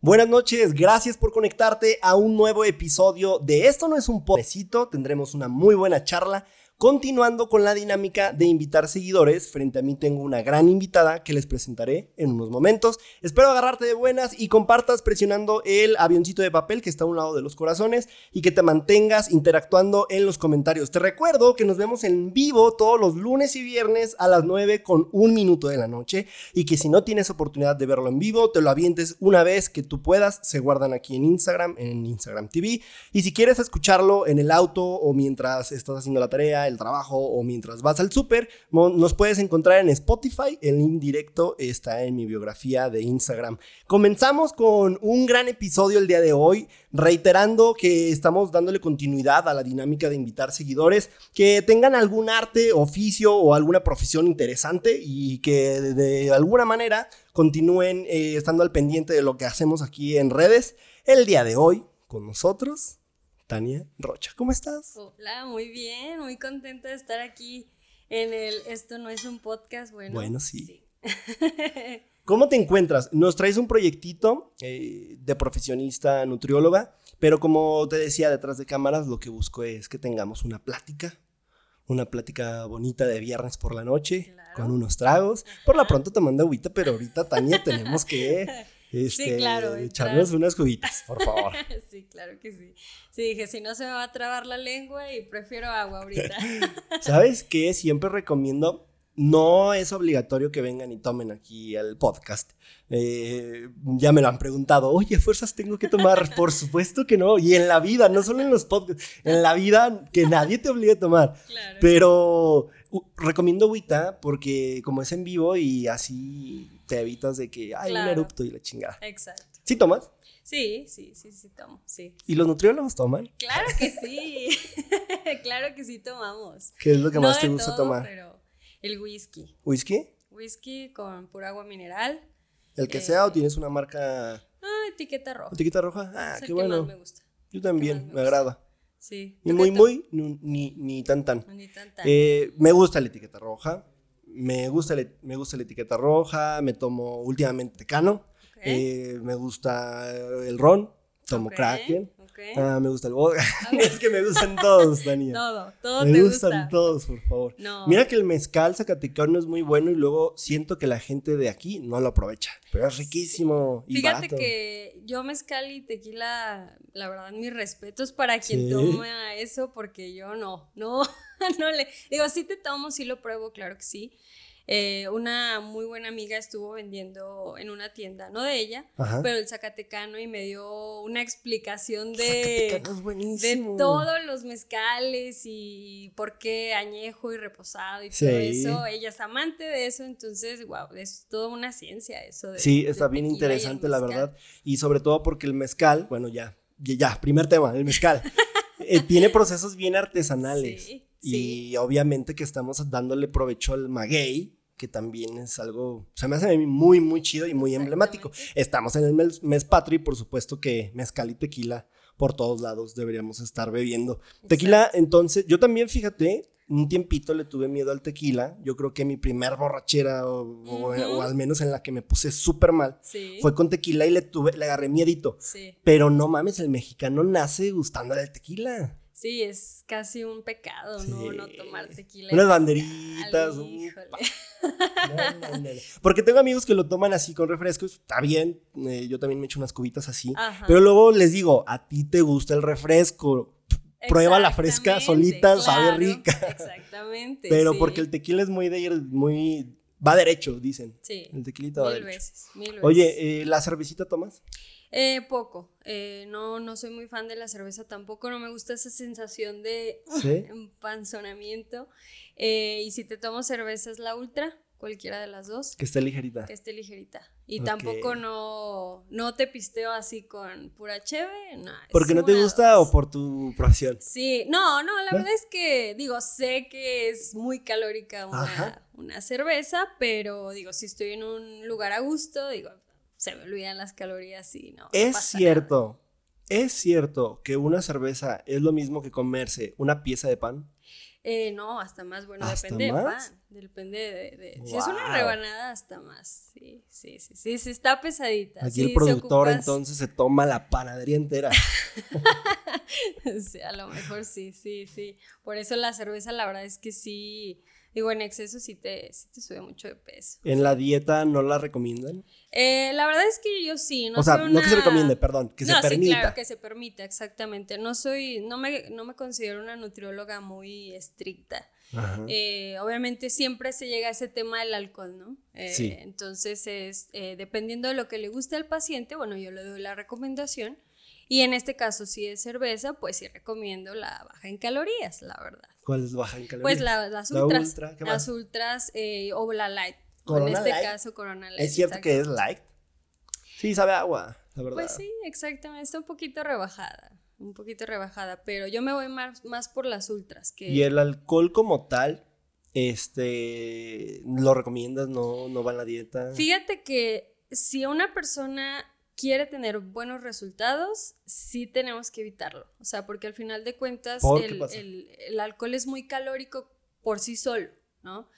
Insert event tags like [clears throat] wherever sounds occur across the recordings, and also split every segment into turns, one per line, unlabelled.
Buenas noches, gracias por conectarte a un nuevo episodio de Esto no es un pobrecito, tendremos una muy buena charla Continuando con la dinámica de invitar seguidores, frente a mí tengo una gran invitada que les presentaré en unos momentos. Espero agarrarte de buenas y compartas presionando el avioncito de papel que está a un lado de los corazones y que te mantengas interactuando en los comentarios. Te recuerdo que nos vemos en vivo todos los lunes y viernes a las 9 con un minuto de la noche y que si no tienes oportunidad de verlo en vivo, te lo avientes una vez que tú puedas. Se guardan aquí en Instagram, en Instagram TV. Y si quieres escucharlo en el auto o mientras estás haciendo la tarea, el trabajo o mientras vas al súper, nos puedes encontrar en Spotify. El link directo está en mi biografía de Instagram. Comenzamos con un gran episodio el día de hoy, reiterando que estamos dándole continuidad a la dinámica de invitar seguidores que tengan algún arte, oficio o alguna profesión interesante y que de, alguna manera continúen eh, estando al pendiente de lo que hacemos aquí en redes. El día de hoy, con nosotros, Tania Rocha. ¿Cómo estás?
Hola, muy bien, muy contenta de estar aquí en el Esto no es un podcast, bueno.
Bueno, sí. [laughs] ¿Cómo te encuentras? Nos traes un proyectito eh, de profesionista nutrióloga, pero como te decía detrás de cámaras, lo que busco es que tengamos una plática, una plática bonita de viernes por la noche, con unos tragos. Por lo pronto te mando agüita, pero ahorita, Tania, tenemos que [laughs]
Este, sí, claro.
Echarnos unas cubitas, por favor. [laughs]
sí, claro que sí. Sí, dije, si no se me va a trabar la lengua y prefiero agua ahorita. [laughs]
¿Sabes qué? Siempre recomiendo, no es obligatorio que vengan y tomen aquí el podcast. Eh, ya me lo han preguntado, oye, fuerzas tengo que tomar. [laughs] Por supuesto que no. Y en la vida, no solo en los podcasts, en la vida que nadie te obligue a tomar. Claro. Pero recomiendo agüita porque como es en vivo y así te evitas de que hay un erupto y la chingada.
Exacto.
¿Sí tomas?
Sí, sí, sí, sí tomo, sí.
¿Y los nutriólogos toman?
Claro que sí, [laughs] [laughs] claro que sí tomamos.
¿Qué es lo que más te gusta tomar?
Pero el whisky.
¿Whisky?
Whisky con pura agua mineral.
¿El que sea o eh, tienes una marca?
Ah, etiqueta roja.
¿Etiqueta roja? Ah, qué bueno.
me gusta.
Yo también, me, agrada.
Sí.
Ni muy, muy, ni, ni, tan, tan.
Ni tan, tan.
Eh, me gusta la etiqueta roja me gusta, me gusta la etiqueta roja, me tomo últimamente Tecano, eh, me gusta el ron, tomo Kraken, ah, me gusta el vodka. [laughs] es que me gustan todos, Daniel.
Todo, todo
me
te
gustan todos, por favor. Mira que el mezcal zacatecano es muy bueno y luego siento que la gente de aquí no lo aprovecha, pero es riquísimo y
Fíjate que yo mezcal y tequila, la verdad, mis respetos para quien toma eso porque yo no, no. [laughs] no le. Digo, sí te tomo, sí lo pruebo, claro que sí. Eh, una muy buena amiga estuvo vendiendo en una tienda, no de ella, pero el Zacatecano y me dio una explicación de, de todos los mezcales y por qué añejo y reposado y todo eso. Ella es amante de eso, entonces, wow, es toda una ciencia eso. De,
sí, está bien interesante, la verdad. Y sobre todo porque el mezcal, bueno, ya, ya, primer tema, el mezcal. Eh, tiene [laughs] procesos bien artesanales. Sí. Y obviamente que estamos dándole provecho al maguey, que también es algo, se me hace muy, muy chido y muy emblemático. Estamos en el mes, mes patrio y por supuesto que mezcal y tequila por todos lados deberíamos estar bebiendo. Tequila, entonces, yo también, fíjate, un tiempito le tuve miedo al tequila. Yo creo que mi primer borrachera, o, al menos en la que me puse súper mal, fue con tequila y le tuve, le agarré miedito. Pero no mames, el mexicano nace gustándole el tequila.
Sí, es casi un pecado, ¿no? No tomar tequila.
Unas banderitas. Porque tengo amigos que lo toman así con refrescos, está bien, eh, yo también me echo unas cubitas así. Pero luego les digo, a ti te gusta el refresco, prueba la fresca solita, sabe rica.
Exactamente.
Pero porque el tequila es muy de ir, muy va derecho, dicen.
Sí.
El tequilita va
mil
derecho.
Veces, mil veces.
Oye, eh, ¿la cervecita tomas?
Eh, poco. Eh, no, no soy muy fan de la cerveza tampoco. No me gusta esa sensación de [laughs] empanzonamiento. Eh, y si te tomo cerveza es la ultra, cualquiera de las dos.
Que esté ligerita.
Que esté ligerita. Y tampoco no, no te pisteo así con pura cheve. No,
¿Porque no te gusta o por tu profesión?
Sí, no, no, la verdad es que digo, sé que es muy calórica una, una cerveza, pero digo, si estoy en un lugar a gusto, digo, se me olvidan las calorías y no.
Es cierto, es cierto que una cerveza es lo mismo que comerse una pieza de pan.
Eh, no, hasta más, bueno,
¿Hasta
depende
más?
del pan, depende de, de- si es una rebanada hasta más, sí, sí, sí, sí, sí, está pesadita.
Aquí
sí,
el productor entonces se toma la panadería entera. [laughs]
Sí, a lo mejor sí, sí, sí. Por eso la cerveza, la verdad es que sí, digo, en exceso sí te, sí te sube mucho de peso.
En la dieta no la recomiendan.
Eh, la verdad es que yo sí, no
o sea,
soy
no que se recomiende, perdón, que se
no,
permita.
Sí, claro, que se permita, exactamente. No soy, no me, no me considero una nutrióloga muy estricta.
Ajá.
Eh, obviamente siempre se llega a ese tema del alcohol, ¿no? Eh,
Sí.
Entonces es, eh, dependiendo de lo que le guste al paciente, bueno, yo le doy la recomendación. Y en este caso, si es cerveza, pues sí recomiendo la baja en calorías, la verdad.
¿Cuál es baja en calorías?
Pues la- las
La
ultras.
ultra, ¿qué
las ultras eh, o la light. o en este
Light.
caso, Corona Light.
¿Es cierto
exacto.
que es light? Sí, sabe a agua, la verdad.
Pues sí, exactamente. Está un poquito rebajada. Un poquito rebajada. Pero yo me voy más, más por las ultras. Que...
Y el alcohol como tal, este, ¿lo recomiendas? ¿No, no va en la dieta?
Fíjate que si una persona quiere tener buenos resultados, sí tenemos que evitarlo. O sea, porque al final de cuentas
¿Por qué
el, el- el alcohol es muy calórico por sí solo, ¿no?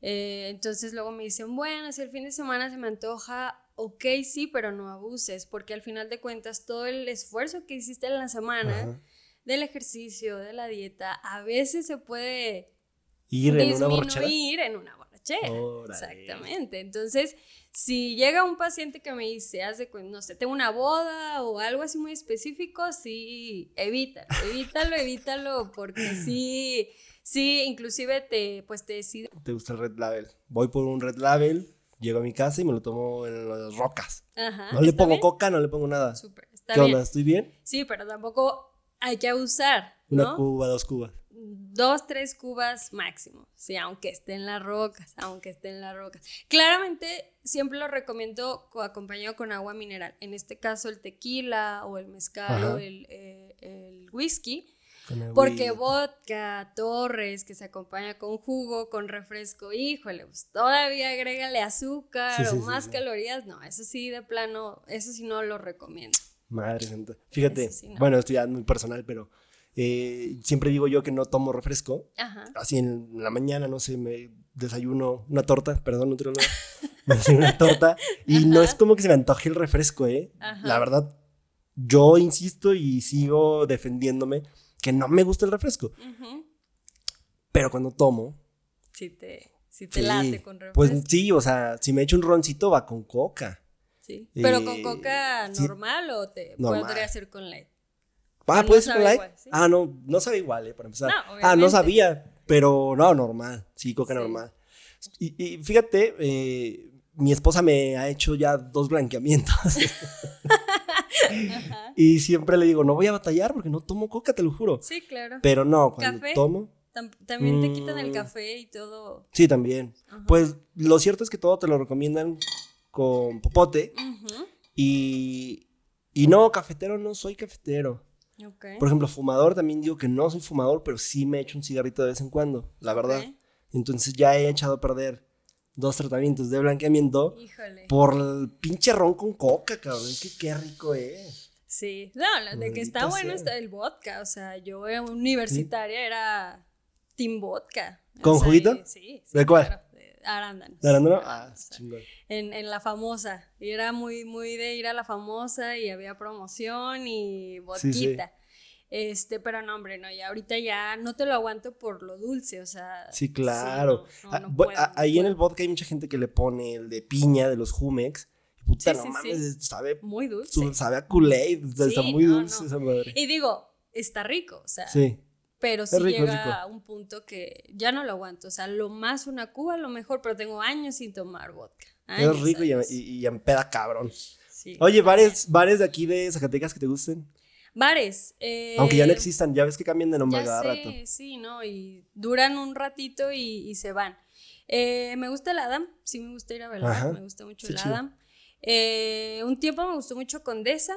Eh, entonces luego me dicen, bueno, si el fin de semana se me antoja, ok, sí, pero no abuses, porque al final de cuentas todo el esfuerzo que hiciste en la semana,
Ajá.
del ejercicio, de la dieta, a veces se puede
Ir en una borrachera.
disminuir en una borrachera.
Órale.
Exactamente. Entonces, si llega un paciente que me dice, cuen- no sé, tengo una boda o algo así muy específico, sí, evítalo, evítalo, evítalo, porque sí, sí, inclusive te, pues te decide.
¿Te gusta el Red Label? Voy por un Red Label, llego a mi casa y me lo tomo en las rocas.
Ajá.
No le
¿está
pongo
bien?
coca, no le pongo nada.
Súper, está
¿Qué
bien.
onda? ¿Estoy bien?
Sí, pero tampoco hay que abusar,
Una
¿no?
cuba, dos cubas.
Dos, tres cubas máximo, sí, aunque esté en las rocas, aunque esté en las rocas. Claramente siempre lo recomiendo co- acompañado con agua mineral, en este caso el tequila o el mezcal
Ajá.
o el, eh, el whisky,
el
porque vodka, torres, que se acompaña con jugo, con refresco, híjole, pues todavía agrégale azúcar
Sí,
o
sí,
más
sí.
calorías, no, eso sí de plano, eso sí no lo recomiendo.
Madre santa. Fíjate,
no.
bueno, esto ya es muy personal, pero eh, siempre digo yo que no tomo refresco.
Ajá.
Así en la mañana, no sé, me desayuno una torta, perdón, nutrióloga. [laughs] me desayuno una torta y no es como que se me antoje el refresco, ¿eh?
Ajá.
La verdad, yo insisto y sigo defendiéndome que no me gusta el refresco. Pero cuando tomo,
Si te, te
sí,
late con refresco.
pues sí, o sea, si me echo un roncito va con coca.
Sí. Pero con
Eh,
coca
sí.
normal o te
Normal.
podría ser con light.
Ah,
no
¿puede ser
sabe
con light?
igual, ¿sí?
Ah, no, no sabe igual, ¿eh? Para empezar.
No,
ah, no sabía, pero no, normal. Sí, coca
Sí.
normal. Y, y fíjate, eh, mi esposa me ha hecho ya dos blanqueamientos. [laughs] Y siempre le digo, no voy a batallar porque no tomo coca, te lo juro.
Sí, claro.
Pero no, cuando
¿Café?
tomo,
Tam- también te quitan el
Mm.
café y todo.
sí, también.
Ajá.
Pues lo cierto es que todo te lo recomiendan con popote. Y, y no, cafetero no soy cafetero. Por ejemplo, fumador también digo que no soy fumador, pero sí me echo un cigarrito de vez en cuando, la verdad. Entonces ya he echado a perder dos tratamientos de blanqueamiento
Híjole.
por el pinche ron con coca, cabrón. Es que qué rico es.
Sí. No, lo de que está bueno
sea.
está el vodka. O sea, yo universitaria era team vodka. O
¿Con
sea,
juguito?
Sí. sí,
¿De cuál?
claro, ¿De
arándano? Ah, chingón.
en, en la famosa. Y era muy, muy de ir a la famosa y había promoción y
Sí, sí.
vodquita. Este, pero no, hombre, no, ya ahorita ya no te lo aguanto por lo dulce, o sea.
Sí, claro.
no, no,
Ah,
no puedo,
ah, ahí en el vodka hay mucha gente que le pone el de piña de los Jumex. Puta,
Sí,
no
sí,
mames,
sí.
sabe,
Muy dulce.
sabe a Kool-Aid. está muy
no,
dulce
no.
esa madre.
Y digo, está rico, o sea,
Sí.
Pero sí
rico,
llega
rico.
a un punto que ya no lo aguanto. O sea, lo más una cuba, lo mejor, pero tengo años sin tomar vodka. Años,
Es rico y,
años.
y, y empeda cabrón.
Sí.
Oye, ¿bares, bares de aquí de Zacatecas que te gusten?
Bares. eh,
Aunque ya no existan, ya ves que cambian de nombre
Ya
cada
sé,
rato.
sí, ¿no? Y duran un ratito y, y se van. Eh, me gusta el Adam, sí me gusta ir a
Ajá,
me gusta mucho
sí,
el. Adam. Eh, un tiempo me gustó mucho Condesa,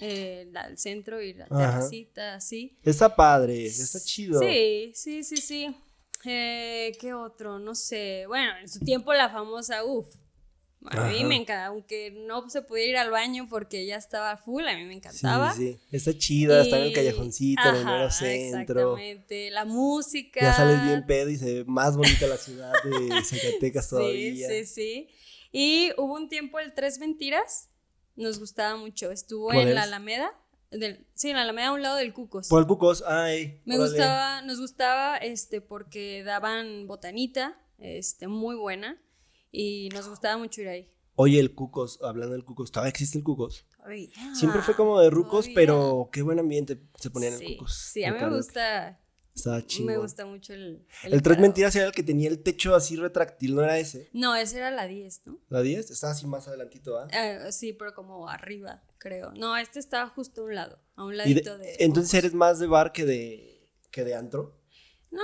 eh, la- centro y la
Ajá.
terracita, así.
Está padre, está chido.
Sí, sí, sí, sí. Eh, ¿Qué otro? No sé. Bueno, en su tiempo la famosa, uff, A mí me encanta, aunque no se pudiera ir al baño porque ya estaba full, a mí me encantaba.
Sí, sí. Está chida, está en el callejoncito, en el mero centro.
Exactamente. La música.
Ya sales bien pedo y se ve más bonita la ciudad de [laughs] Zacatecas todavía.
Sí, sí, sí. Y hubo un tiempo el Tres Mentiras, nos gustaba mucho. Estuvo en la Alameda. Del, sí, en la Alameda a un lado del Cucos.
Por el Cucos, ay.
Me gustaba, nos gustaba este porque daban botanita, este, muy buena. Y nos gustaba mucho ir ahí.
Oye, el Cucos, hablando del Cucos, ¿todavía existe el Cucos? Siempre fue como de rucos, pero qué buen ambiente se ponían en el Cucos.
Sí, a mí me gusta.
Estaba chido.
Me gusta mucho el.
El, Tres Mentiras era el que tenía el techo así retráctil, ¿no era ese?
No, ese era la 10, ¿no?
¿La 10? Estaba así más adelantito, ¿ah?
¿eh? sí, pero como arriba, creo. No, este estaba justo a un lado, a un ladito de,
Entonces eres más de bar que de, que de antro.
No,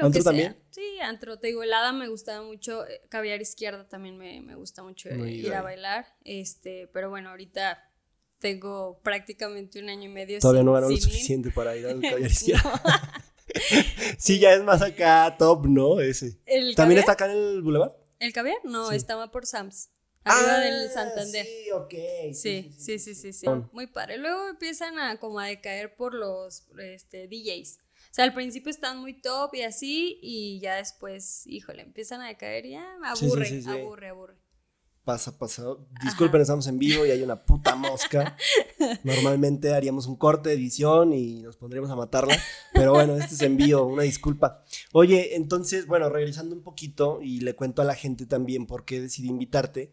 lo que también? Sí, antro. Te digo, helada me gustaba mucho. Eh, caviar izquierda también me, gusta mucho ir a bailar. Este, pero bueno, ahorita tengo prácticamente un año y medio.
Todavía no ganó lo suficiente para ir al [laughs] caviar izquierda. [laughs] sí, ya es más acá top, ¿no? Ese. ¿También está acá en el Boulevard?
¿El caviar? No, estaba por Sams. Arriba del ah, Santander.
Sí, ok.
Sí, sí, sí, sí, sí. Muy padre. Luego empiezan a como a decaer por los este, DJs. O sea, al principio están muy top y así, y ya después, híjole, empiezan a decaer y ya aburre, aburre, aburre.
Pasa, pasa. Disculpen, estamos en vivo y hay una puta mosca. [laughs] Normalmente haríamos un corte de edición y nos pondríamos a matarla. Pero bueno, este es envío, una disculpa. Oye, entonces, bueno, regresando un poquito y le cuento a la gente también por qué decidí invitarte.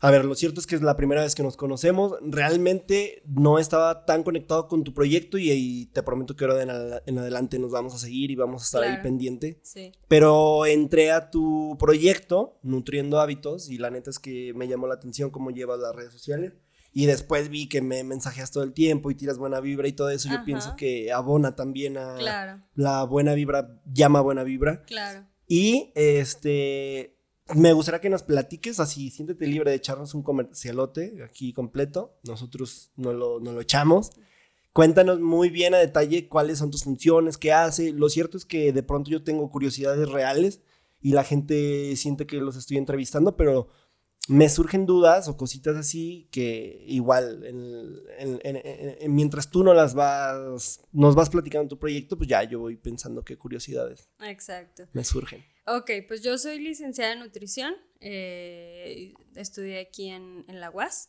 A ver, lo cierto es que es la primera vez que nos conocemos. Realmente no estaba tan conectado con tu proyecto y, te prometo que ahora en, adelante nos vamos a seguir y vamos a estar ahí pendiente.
Sí.
Pero entré a tu proyecto, Nutriendo Hábitos, y la neta es que me llamó la atención cómo llevas las redes sociales. Y después vi que me mensajeas todo el tiempo y tiras buena vibra y todo eso. Yo pienso que abona también a la buena vibra, llama buena vibra.
Claro.
Y este me gustaría que nos platiques así, siéntete libre de echarnos un comercialote aquí completo. Nosotros no lo, no lo echamos. Cuéntanos muy bien a detalle cuáles son tus funciones, qué hace. Lo cierto es que de pronto yo tengo curiosidades reales y la gente siente que los estoy entrevistando, pero me surgen dudas o cositas así que igual, mientras tú no las vas, nos vas platicando tu proyecto, pues ya yo voy pensando qué curiosidades.
Exacto.
Me surgen.
Ok, pues yo soy licenciada en nutrición, eh, estudié aquí en, la UAS.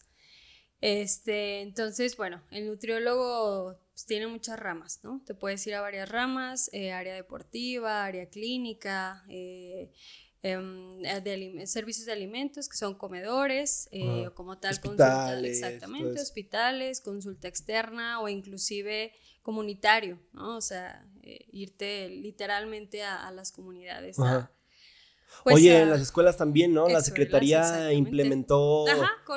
Este, entonces, bueno, el nutriólogo pues, tiene muchas ramas, ¿no? Te puedes ir a varias ramas, eh, área deportiva, área clínica, eh, eh, de servicios de alimentos, que son comedores, eh, como tal,
hospitales,
exactamente, hospitales, consulta externa o inclusive comunitario, ¿no? O sea, eh, irte literalmente a, las comunidades.
Pues Oye, en las escuelas también, ¿no? La secretaría implementó.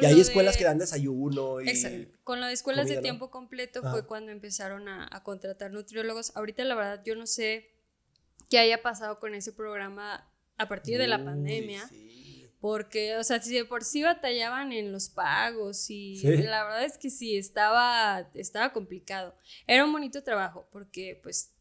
y hay escuelas que dan desayuno. Y
con lo de escuelas de tiempo completo fue cuando empezaron a, contratar nutriólogos. Ahorita, la verdad, yo no sé qué haya pasado con ese programa a partir de la pandemia. Porque, o sea, si de por sí batallaban en los pagos y la verdad es que sí, estaba, estaba complicado. Era un bonito trabajo porque, pues...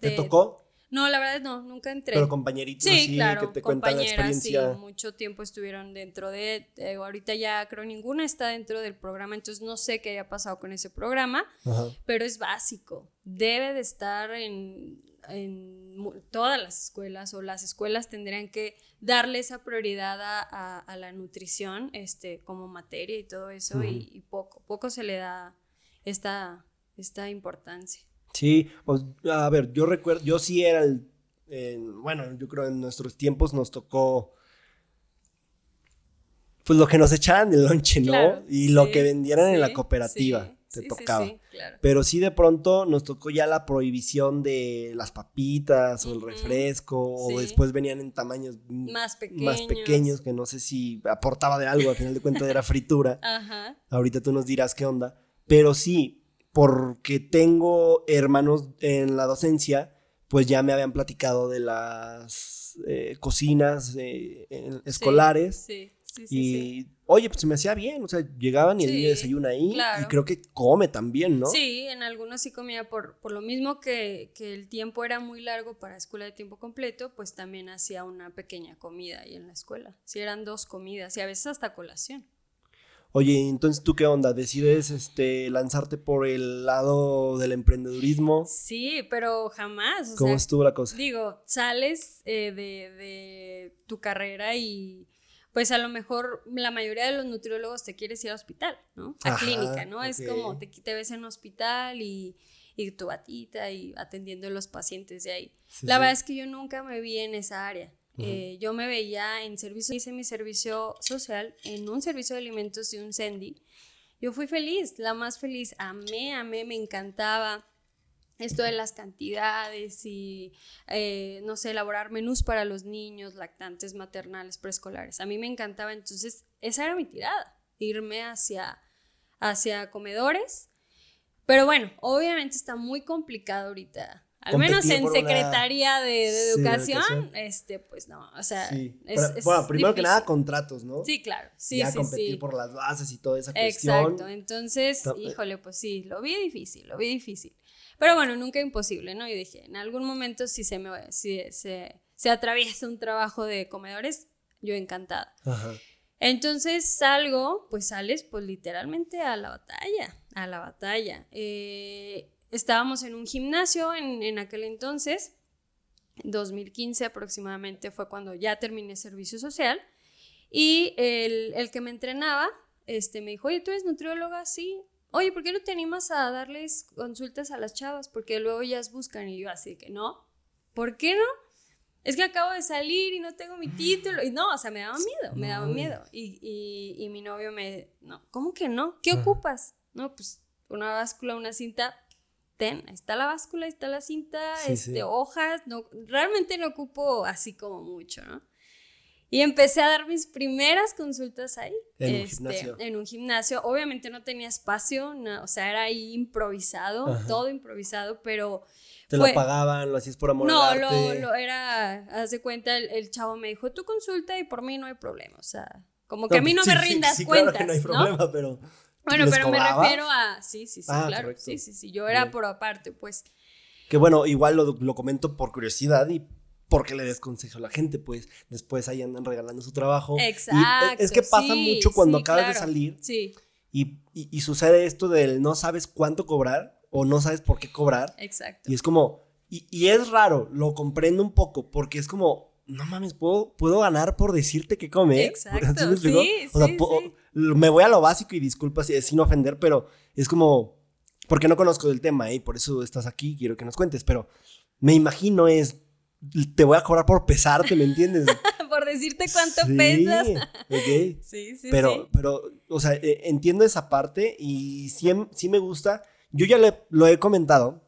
¿Te, tocó?
No, la verdad no, nunca entré.
Pero compañeritos sí, claro, que te cuentan la experiencia.
Sí, mucho tiempo estuvieron dentro de, eh, ahorita ya creo ninguna está dentro del programa, entonces no sé qué haya pasado con ese programa, pero es básico, debe de estar en en todas las escuelas o las escuelas tendrían que darle esa prioridad a, la nutrición este, como materia y todo eso y, poco, poco se le da esta, esta importancia.
Sí, pues, a ver, yo recuerdo, yo sí era el, bueno, yo creo en nuestros tiempos nos tocó pues lo que nos echaran del lonche, ¿no? y lo que vendieran en la cooperativa te tocaba. Pero sí de pronto nos tocó ya la prohibición de las papitas o el refresco, o después venían en tamaños
más pequeños.
más pequeños, que no sé si aportaba de algo, al final de cuentas era fritura. [laughs]
Ajá.
Ahorita tú nos dirás qué onda. Pero sí, porque tengo hermanos en la docencia, pues ya me habían platicado de las eh, cocinas eh, escolares.
Sí Sí, sí,
y,
sí.
oye, pues se me hacía bien, o sea, llegaban y el niño desayuna ahí y creo que come también, ¿no?
Sí, en algunos sí comía por, por lo mismo que, que el tiempo era muy largo para escuela de tiempo completo, pues también hacía una pequeña comida ahí en la escuela. Sí, eran dos comidas y a veces hasta colación.
Oye, entonces tú qué onda? ¿Decides este lanzarte por el lado del emprendedurismo?
Sí, pero jamás. O
¿Cómo
sea,
estuvo la cosa?
Digo, sales eh, de, de tu carrera y pues a lo mejor la mayoría de los nutriólogos te quieres ir a hospital, ¿no? A
Ajá,
clínica, ¿no? Es como te, te ves en hospital y, y tu batita y atendiendo a los pacientes de ahí.
Sí,
la
sí.
verdad es que yo nunca me vi en esa área. Eh, yo me veía en servicio, hice mi servicio social en un servicio de alimentos y un Sendy. Yo fui feliz, la más feliz, amé, amé, me encantaba esto de las cantidades y, eh, no sé, elaborar menús para los niños, lactantes, maternales, preescolares. A mí me encantaba, entonces esa era mi tirada, irme hacia, hacia comedores. Pero bueno, obviamente está muy complicado ahorita. Al menos en
una-
Secretaría de, de
Sí, de
educación,
educación.
este, pues no, o sea,
Sí.
es,
Pero,
es
bueno, primero que nada, contratos, ¿no?
Sí, claro, sí,
ya
sí,
competir por las bases y toda esa cuestión.
Exacto, entonces,
Ta-
híjole, pues sí, lo vi difícil, lo vi difícil. Pero bueno, nunca imposible, ¿no? Y dije, en algún momento si se me si se, se atraviesa un trabajo de comedores, yo encantada.
Ajá.
Entonces salgo, pues sales pues literalmente a la batalla, a la batalla. Eh, estábamos en un gimnasio en, en aquel entonces, 2015 aproximadamente fue cuando ya terminé servicio social, y el, el que me entrenaba, este, me dijo, oye, ¿tú eres nutrióloga? Sí. Oye, ¿por qué no te animas a darles consultas a las chavas? Porque luego ellas buscan y yo así que no. ¿Por qué no? Es que acabo de salir y no tengo mi título. Y no, o sea, me daba miedo, me daba miedo. Y, y, y mi novio me, no, ¿cómo que no? ¿Qué ocupas? No, pues una báscula, una cinta. Ten, ahí está la báscula, está la cinta,
Sí,
este,
sí.
hojas. No, realmente no ocupo así como mucho, ¿no? Y empecé a dar mis primeras consultas ahí.
En un
este,
gimnasio.
En un gimnasio. Obviamente no tenía espacio, no, o sea, era ahí improvisado,
Ajá.
todo improvisado, pero
Te
fue-
lo pagaban, lo hacías por amor
no,
al arte.
lo era, haz de cuenta, el, el chavo me dijo, tú consulta y por mí no hay problema, o sea, como
No,
que a mí no me
sí, sí,
rindas
sí,
cuentas,
claro que no hay
¿no?
problema, pero...
Bueno,
¿les
pero me refiero a, sí, sí, sí,
Ah,
claro,
correcto.
sí, sí, sí, yo era
Bien.
por aparte, pues,
Que bueno, igual lo, lo comento por curiosidad y porque le des consejo a la gente, pues después ahí andan regalando su trabajo. Y e,
exacto.
es que pasa
sí,
mucho cuando
sí,
acabas de
claro,
salir
Sí,
y, y- y sucede esto del no sabes cuánto cobrar o no sabes por qué cobrar.
exacto.
Y es como, y, y es raro, lo comprendo un poco, porque es como, no mames, puedo, puedo ganar por decirte que come.
Exacto, [laughs]
¿Sí me
sí,
O sea, puedo- me voy a lo básico y disculpa si sin ofender, pero es como, porque no conozco del tema y por eso estás aquí, quiero que nos cuentes, pero me imagino es, te voy a cobrar por pesarte, ¿me entiendes? [laughs]
por decirte cuánto
Sí,
pesas.
ok. [laughs]
Sí, sí,
Pero,
sí.
pero, o sea, eh, entiendo esa parte y sí, sí me gusta. Yo ya le- lo he comentado,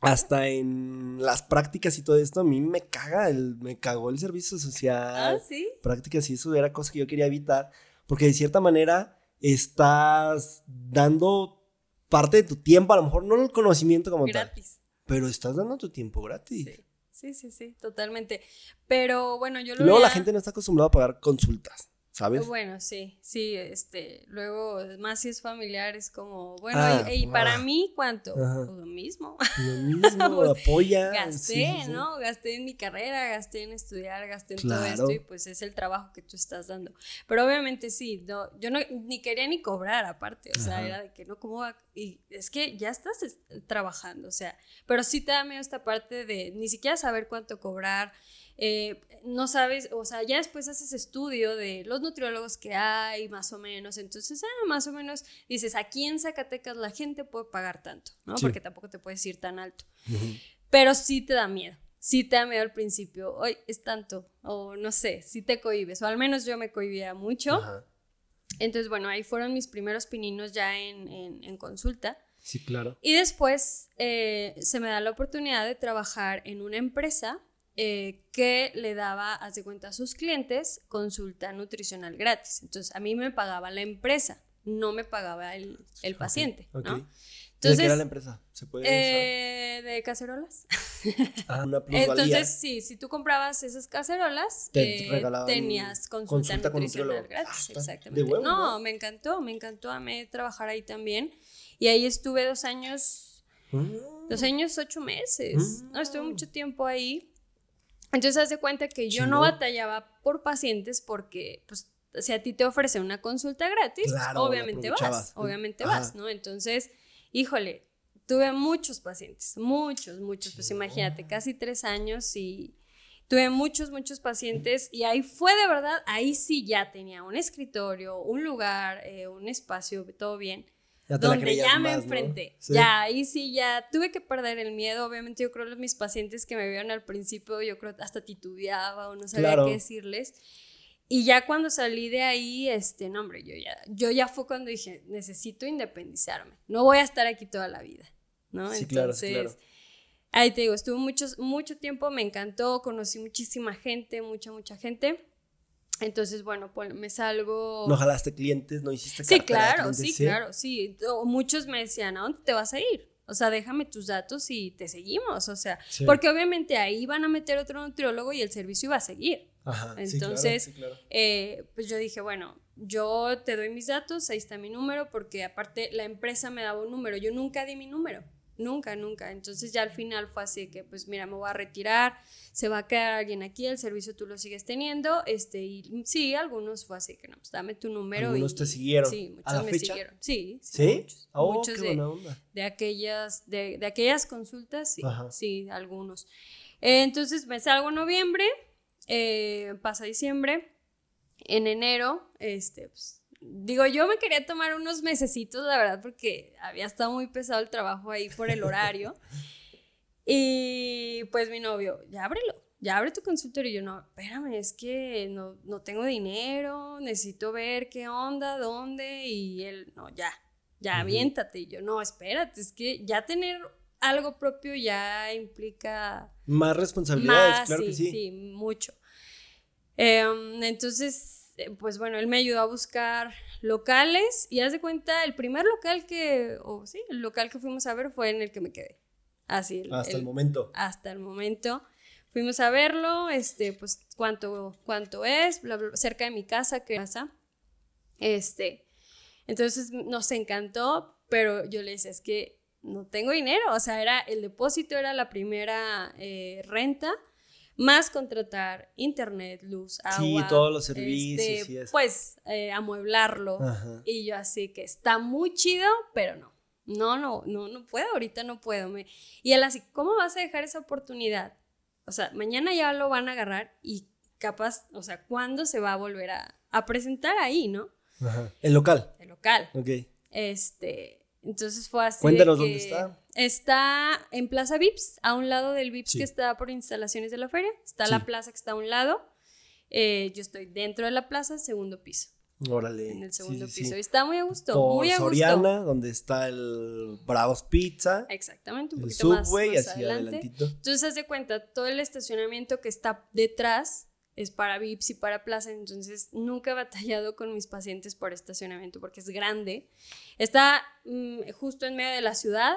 hasta en las prácticas y todo esto, a mí me caga, el, me cagó el servicio
Ah,
social.
sí.
Prácticas y eso era cosa que yo quería evitar, porque de cierta manera estás dando parte de tu tiempo, a lo mejor no el conocimiento como tal,
Gratis.
pero estás dando tu tiempo gratis.
Sí. Sí, sí, sí, totalmente. Pero bueno, yo lo
luego la gente no está acostumbrada a pagar consultas, ¿sabes?
Bueno, sí, sí, este, luego más si es familiar es como, bueno,
Ah,
y, y para
ah.
mí, ¿cuánto? Pues lo mismo.
Lo [laughs] mismo,
Pues,
apoya.
gasté,
sí, sí, sí.
¿no? Gasté en mi carrera, gasté en estudiar, gasté en todo esto y pues es el trabajo que tú estás dando. Pero obviamente sí, no, yo no, ni quería ni cobrar aparte, o sea, era de que no, ¿cómo va? Y es que ya estás es- trabajando, o sea, pero sí te da miedo esta parte de ni siquiera saber cuánto cobrar, eh, no sabes, o sea, ya después haces estudio de los nutriólogos que hay, más o menos, entonces, ah, más o menos dices, aquí en Zacatecas la gente puede pagar tanto, ¿no?
Sí.
Porque tampoco te puedes ir tan alto, pero sí te da miedo. Sí te da miedo al principio, hoy es tanto, o no sé, sí te cohibes, o al menos yo me cohibía mucho. Entonces, bueno, ahí fueron mis primeros pininos ya en, en- en consulta.
Sí, claro.
Y después eh, se me da la oportunidad de trabajar en una empresa eh, que le daba, haz de cuenta, a sus clientes consulta nutricional gratis. Entonces, a mí me pagaba la empresa. no me pagaba el, el paciente,
Ok.
¿no?
¿De qué era la empresa? ¿Se puede
eh, de cacerolas. [laughs]
Ah, una plusvalía.
Entonces, sí, si tú comprabas esas cacerolas,
Te
eh, tenías consulta,
consulta con
nutricional gratis.
Ah,
exactamente.
de huevos,
no,
¿no?
me encantó, me encantó. Amé trabajar ahí también. Y ahí estuve dos años,
Mm.
dos años, ocho meses.
Mm.
No, estuve mucho tiempo ahí. Entonces, haz de cuenta que yo no batallaba por pacientes porque, pues, si a ti te ofrecen una consulta gratis,
Claro, la
obviamente vas, obviamente
Ajá.
vas, ¿no? Entonces, híjole, tuve muchos pacientes, muchos, muchos, pues imagínate, casi tres años y tuve muchos, muchos pacientes y ahí fue de verdad, ahí sí ya tenía un escritorio, un lugar, eh, un espacio, todo bien
Ya te la
donde
creías
ya me
más, ¿no?
enfrenté.
Sí.
Ya, ahí sí, ya tuve que perder el miedo. Obviamente, yo creo que mis pacientes que me vieron al principio, yo creo hasta titubeaba o no sabía
Claro.
qué decirles. Y ya cuando salí de ahí, este, no, hombre, yo ya, yo ya fue cuando dije, necesito independizarme. No voy a estar aquí toda la vida, ¿no?
Sí, claro, sí,
Entonces,
claro.
ahí te digo, estuve muchos, mucho tiempo, me encantó, conocí muchísima gente, mucha, mucha gente. Entonces, bueno, pues me salgo.
No jalaste clientes, no hiciste
Sí, claro,
clientes,
sí, claro, sí. Muchos me decían, ¿a dónde te vas a ir? O sea, déjame tus datos y te seguimos. O sea,
Sí.
porque obviamente ahí van a meter otro nutriólogo y el servicio iba a seguir.
Ajá, sí,
Entonces,
claro, sí, claro.
Eh, pues yo dije, bueno, yo te doy mis datos, ahí está mi número, porque aparte la empresa me daba un número. Yo nunca di mi número. Nunca, nunca. Entonces ya al final fue así que, pues mira, me voy a retirar, se va a quedar alguien aquí, el servicio tú lo sigues teniendo. Este, y sí, algunos fue así que no, pues dame tu número.
Algunos
y,
te siguieron.
Sí, muchos
¿A la
me
fecha?
siguieron. Sí, sí.
¿Sí?
Muchos,
Oh,
muchos
qué
de,
buena onda.
de aquellas, de, de aquellas consultas, sí,
Ajá.
sí, algunos. Eh, entonces me salgo en noviembre, eh, pasa diciembre, en enero, este, pues, digo, yo me quería tomar unos mesecitos, la verdad, porque había estado muy pesado el trabajo ahí por el horario. [laughs] y pues mi novio, ya ábrelo, ya abre tu consultorio. Y yo, no, espérame, es que no, no tengo dinero, necesito ver qué onda, dónde. Y él, no, ya, ya,
Ujú.
aviéntate. Y yo, no, espérate, es que ya tener algo propio ya implica
Más responsabilidades,
más,
claro
sí,
que sí.
sí, mucho. Em, entonces, pues bueno, él me ayudó a buscar locales y haz de cuenta, el primer local que, o sí, el local que fuimos a ver fue en el que me quedé. Así, el-
Hasta el,
el-
momento.
hasta el momento. Fuimos a verlo, este, pues cuánto, cuánto es, bla, bla, cerca de mi casa, que casa. Este, entonces nos encantó, pero yo le decía, es que no tengo dinero, o sea, era el depósito, era la primera eh, renta, más contratar internet, luz, agua.
Sí, todos los servicios
este,
y eso.
Pues eh, amueblarlo.
Ajá.
Y yo así que está muy chido, pero no. No, no, no, no puedo, ahorita no puedo. Me... Y él así, ¿cómo vas a dejar esa oportunidad? O sea, mañana ya lo van a agarrar y capaz, o sea, ¿cuándo se va a volver a, a presentar ahí, no?
Ajá. El local.
El local.
Ok.
Este, entonces fue así. de
Cuéntanos
que
dónde está.
Está en Plaza Vips, a un lado del Vips
Sí.
que está por instalaciones de la feria. Está
Sí.
la plaza que está a un lado. Eh, yo estoy dentro de la plaza, segundo piso.
Órale.
En el segundo
sí,
piso. Y está muy a gusto,
Por
muy a gusto.
Soriana, donde está el Bravos Pizza,
Exactamente, un
el
poquito más,
Subway,
más
así
adelante.
adelantito.
Entonces, haz de cuenta, todo el estacionamiento que está detrás es para VIPs y para plaza, entonces nunca he batallado con mis pacientes por estacionamiento porque es grande. Está mm, justo en medio de la ciudad,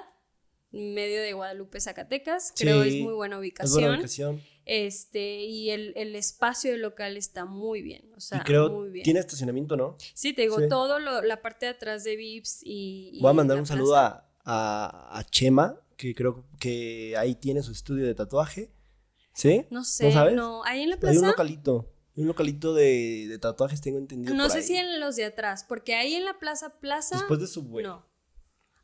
en medio de Guadalupe, Zacatecas, creo
Sí,
es muy buena
Es
ubicación.
buena ubicación.
Este, y el, el espacio del local está muy bien, o sea,
y creo
muy bien.
tiene estacionamiento, ¿no?
Sí, te digo,
Sí.
todo lo- la parte de atrás de VIPs y... y
Voy a mandar un saludo a, a Chema, que creo que ahí tiene su estudio de tatuaje. ¿Sí?
No sé,
sabes?
no, ahí en la
Hay un
plaza...
localito. hay Un localito de, de tatuajes, tengo entendido.
No
por
sé
ahí.
si en los de atrás, porque ahí en la plaza, plaza...
Después de Subway.
No.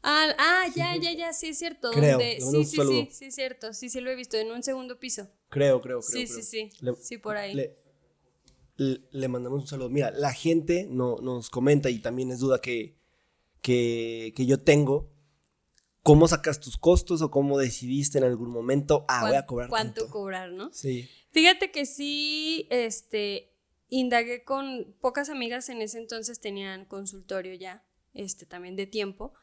Ah, ah, ya, ya, ya, sí es cierto.
Creo,
donde- sí, sí, sí, sí es cierto. Sí, sí lo he visto, en un segundo piso.
Creo, creo, creo.
sí,
creo.
sí, sí.
Le-
sí, por ahí.
Le, le- le mandamos un saludo. Mira, la gente no, nos comenta y también es duda que, que, que yo tengo. ¿Cómo sacas tus costos o cómo decidiste en algún momento? Ah, voy a
¿Cuán-
cobrar
¿Cuánto
tanto?
cobrar, no?
Sí.
Fíjate que sí, este, indagué con pocas amigas en ese entonces tenían consultorio ya, este, también de tiempo,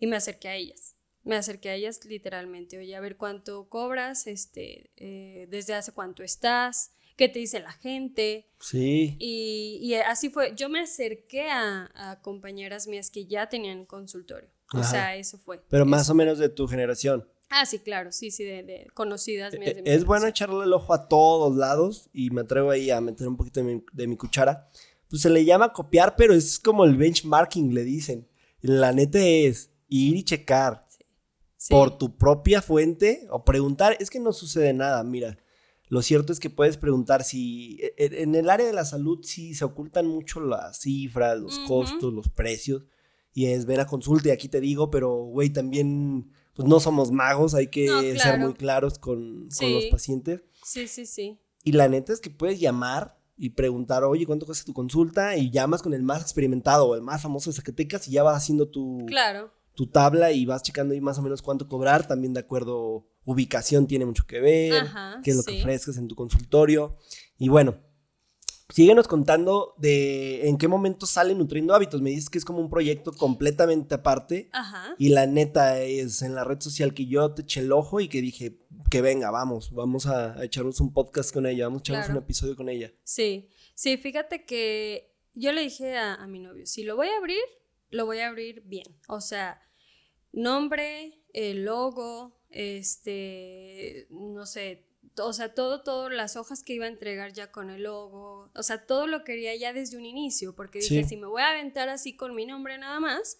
y me acerqué a ellas. Me acerqué a ellas literalmente, oye, a ver cuánto cobras, este, eh, desde hace cuánto estás, qué te dice la gente.
Sí.
Y, así fue. Yo me acerqué a, compañeras mías que ya tenían consultorio. O sea, eso fue.
Pero más o menos de tu generación.
Ah, sí, claro, sí, sí, de, conocidas
mías. E, es bueno echarle el ojo a todos lados y me atrevo ahí a meter un poquito de mi, cuchara. Pues se le llama copiar, pero es como el benchmarking, le dicen. La neta es ir y checar por tu propia fuente o preguntar. Es que no sucede nada, mira. Lo cierto es que puedes preguntar si e, e, en el área de la salud sí se ocultan mucho las cifras, los costos, los precios. Y es ver a consulta y aquí te digo, pero güey, también pues no somos magos, hay que ser muy claros con, los pacientes.
Sí, sí, sí.
Y la neta es que puedes llamar y preguntar, oye, ¿cuánto cuesta tu consulta? Y llamas con el más experimentado o el más famoso de Zacatecas y ya vas haciendo tu,
claro.
tu tabla y vas checando ahí más o menos cuánto cobrar, también de acuerdo ubicación tiene mucho que ver, qué es lo que ofrezcas en tu consultorio. Y bueno, síguenos contando de en qué momento sale Nutriendo Hábitos. Me dices que es como un proyecto completamente aparte. Y la neta es en la red social que yo te eché el ojo y que dije que venga, vamos, vamos a, echarnos un podcast con ella, vamos a echarnos un episodio con ella.
Sí, sí, fíjate que yo le dije a, a mi novio, si lo voy a abrir, lo voy a abrir bien. O sea, nombre, el logo, este, no sé, o sea, todo, todo, las hojas que iba a entregar ya con el logo, o sea, todo lo quería ya desde un inicio, porque dije, si me voy a aventar así con mi nombre nada más,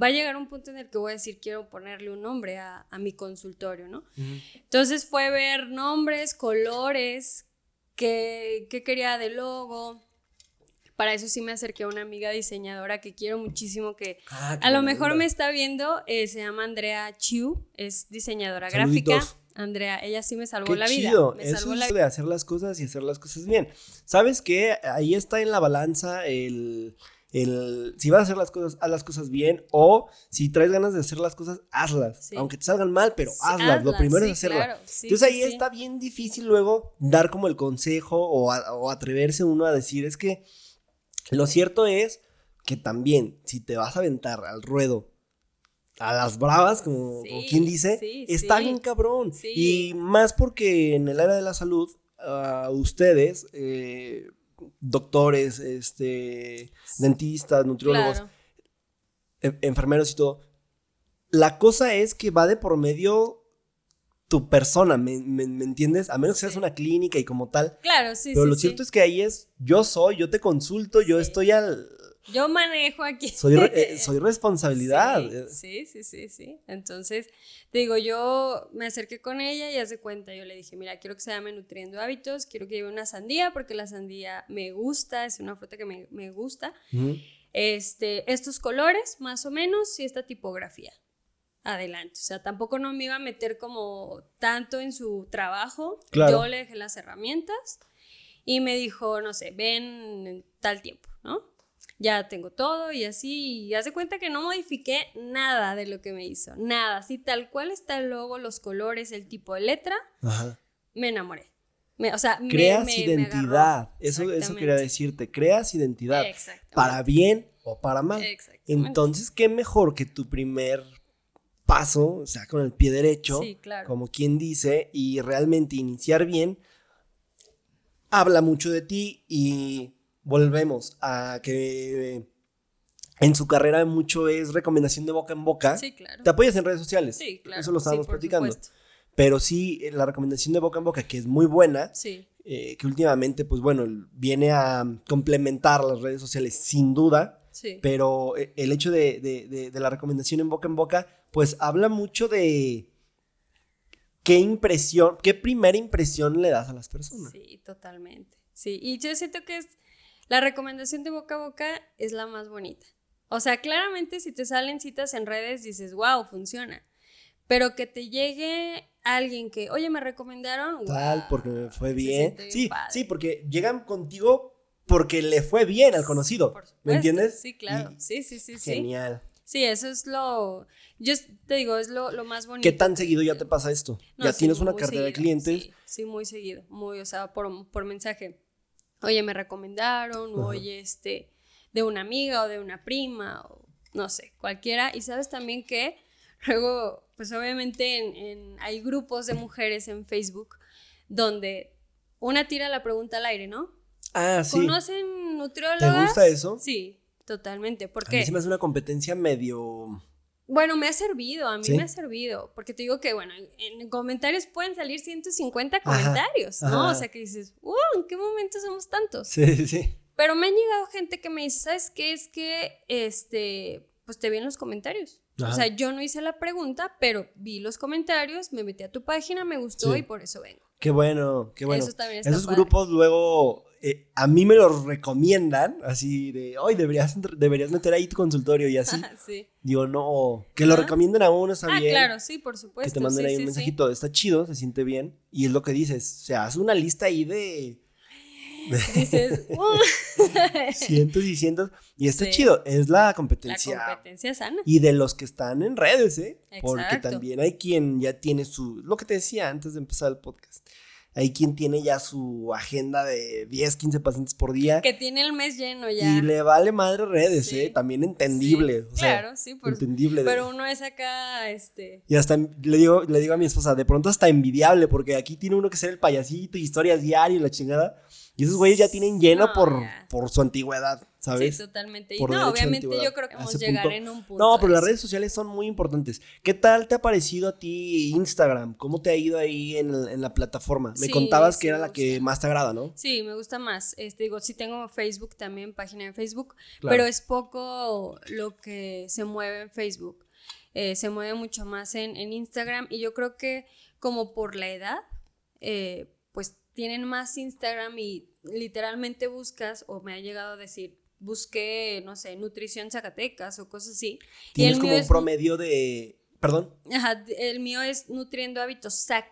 va a llegar un punto en el que voy a decir, quiero ponerle un nombre a, mi consultorio, ¿no? Entonces fue ver nombres, colores, qué, qué quería de logo, para eso sí me acerqué a una amiga diseñadora que quiero muchísimo, que ah, a lo mejor me está viendo, eh, se llama Andrea Chiu, es diseñadora gráfica. Andrea, ella sí me salvó la vida. Me
Eso es de hacer las cosas y hacer las cosas bien. ¿Sabes qué? Ahí está en la balanza el, el, si vas a hacer las cosas, haz las cosas bien o si traes ganas de hacer las cosas, hazlas. Aunque te salgan mal, pero hazlas. Lo primero es hacerlas. Entonces ahí está bien difícil luego dar como el consejo o, o atreverse uno a decir, es que lo cierto es que también, si te vas a aventar al ruedo a las bravas, como, quien dice, está bien cabrón. Y más porque en el área de la salud, ustedes, eh, doctores, este, dentistas, nutriólogos, enfermeros y todo, la cosa es que va de por medio tu persona, ¿me, entiendes? A menos que seas una clínica y como tal.
Claro, sí,
Pero lo cierto es que ahí es, yo soy, yo te consulto, yo estoy al...
Yo manejo aquí.
Soy, eh, [laughs] soy responsabilidad.
Sí, sí, sí, sí, Entonces, te digo, yo me acerqué con ella y hace cuenta, yo le dije, mira, quiero que se llame Nutriendo Hábitos, quiero que lleve una sandía porque la sandía me gusta, es una fruta que me, gusta. Este, estos colores, más o menos, y esta tipografía adelante. O sea, tampoco no me iba a meter como tanto en su trabajo. Yo le dejé las herramientas y me dijo, no sé, ven en tal tiempo, ¿no? Ya tengo todo y así, y hace cuenta que no modifiqué nada de lo que me hizo, nada, así tal cual está el logo, los colores, el tipo de letra, me enamoré. o sea,
creas identidad, eso, eso quería decirte, creas identidad, para bien o para mal. Entonces, qué mejor que tu primer paso, o sea, con el pie derecho, como quien dice, y realmente iniciar bien, habla mucho de ti y volvemos a que en su carrera mucho es recomendación de boca en boca.
Sí, claro.
Te apoyas en redes sociales. Sí, claro. Eso lo estábamos platicando. Pero sí, la recomendación de boca en boca, que es muy buena, eh, que últimamente, pues bueno, viene a complementar las redes sociales sin duda. Sí. Pero eh, el hecho de, la recomendación en boca en boca pues habla mucho de qué impresión, qué primera impresión le das a las personas.
Sí, totalmente. Sí, y yo siento que es la recomendación de boca a boca es la más bonita. O sea, claramente si te salen citas en redes dices, wow, funciona. Pero que te llegue alguien que, oye, me recomendaron.
Tal, porque me fue bien. Sí, sí, porque llegan contigo porque le fue bien al conocido. ¿Me entiendes?
Sí, claro. sí, sí, sí.
Genial.
Sí, eso es lo, yo te digo, es lo, más bonito.
¿Qué tan seguido ya te pasa esto? ¿Ya tienes una cartera de clientes?
Sí, muy seguido, muy, o sea, por, mensaje. Oye, me recomendaron, oye, este, de una amiga o de una prima, o no sé, cualquiera. Y sabes también que luego, pues obviamente en, hay grupos de mujeres en Facebook donde una tira la pregunta al aire, ¿no?
Ah, sí.
¿Conocen nutriólogas?
¿Te gusta eso?
Sí, totalmente. ¿Por
A mí
qué?
se me hace una competencia medio...
Bueno, me ha servido, a mí
¿Sí?
me ha servido, porque te digo que, bueno, en, en comentarios pueden salir 150
Ajá,
comentarios, ¿no?
ajá.
O sea, que dices, wow, ¿en qué momento somos tantos?
Sí, sí, sí.
Pero me han llegado gente que me dice, ¿sabes qué? Es que, este, pues te vi en los comentarios.
Ajá.
O sea, yo no hice la pregunta, pero vi los comentarios, me metí a tu página, me gustó
Sí.
y por eso vengo.
Qué bueno, qué bueno.
Eso también está
Esos
padre.
grupos luego eh, a mí me los recomiendan, así de, hoy deberías, deberías meter ahí tu consultorio y así. [laughs]
sí.
Digo, no, que lo
Ajá.
recomienden a uno está
Ah,
bien.
claro, sí, por
Que
supuesto.
te manden
sí,
ahí
sí,
un
sí.
mensajito, está chido, se siente bien. Y es lo que dices, o sea, haz una lista ahí de [gasps]
Dices, "Uh". [laughs]
cientos y cientos. Y está chido, es la
la
competencia.
competencia sana.
Y de los que están en redes, ¿eh? Porque también hay quien ya tiene su, lo que te decía antes de empezar el podcast, hay quien tiene ya su agenda de 10, 15 pacientes por día
Que tiene el mes lleno ya.
y le vale madre redes,
Sí.
¿eh? También entendible.
Sí,
o sea,
claro, sí, por
entendible.
Pero uno es acá, este.
Y hasta le digo, le digo a mi esposa, de pronto hasta envidiable, porque aquí tiene uno que ser el payasito, historias diarias, la chingada. Y esos güeyes ya tienen lleno
No,
por,
ya.
por su antigüedad, ¿sabes?
Sí, totalmente. Y no, obviamente yo creo que vamos a llegar
punto.
en un punto.
No, pero las redes sociales son muy importantes. ¿Qué tal te ha parecido a ti Instagram? ¿Cómo te ha ido ahí en, el- en la plataforma? Me
Sí,
contabas
sí
que era la que más te agrada, ¿no?
Sí, me gusta más. Este, digo, sí tengo Facebook también, página de Facebook,
Claro.
pero es poco lo que se mueve en Facebook. Eh, se mueve mucho más en, en Instagram y yo creo que como por la edad, eh, pues tienen más Instagram y literalmente buscas, o me ha llegado a decir, busqué, no sé, nutrición Zacatecas o cosas así. Y
Tienes
el
como
mío
un promedio de... Perdón.
Ajá, el mío es Nutriendo Hábitos SAC.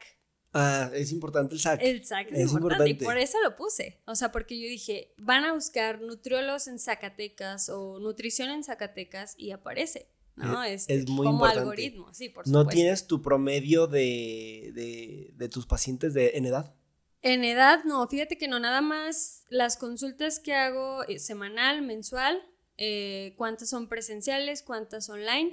Ah, es importante el sac.
El SAC es,
Es
importante, y por eso lo puse. O sea, porque yo dije, van a buscar nutriólogos en Zacatecas o nutrición en Zacatecas y aparece, ¿no?
Es-
Este,
es muy
como
importante.
algoritmo, sí, por
¿No
supuesto.
tienes tu promedio de, de, de tus pacientes de, en edad?
En edad, no, fíjate que no, nada más las consultas que hago eh, semanal, mensual, eh, cuántas son presenciales, cuántas online.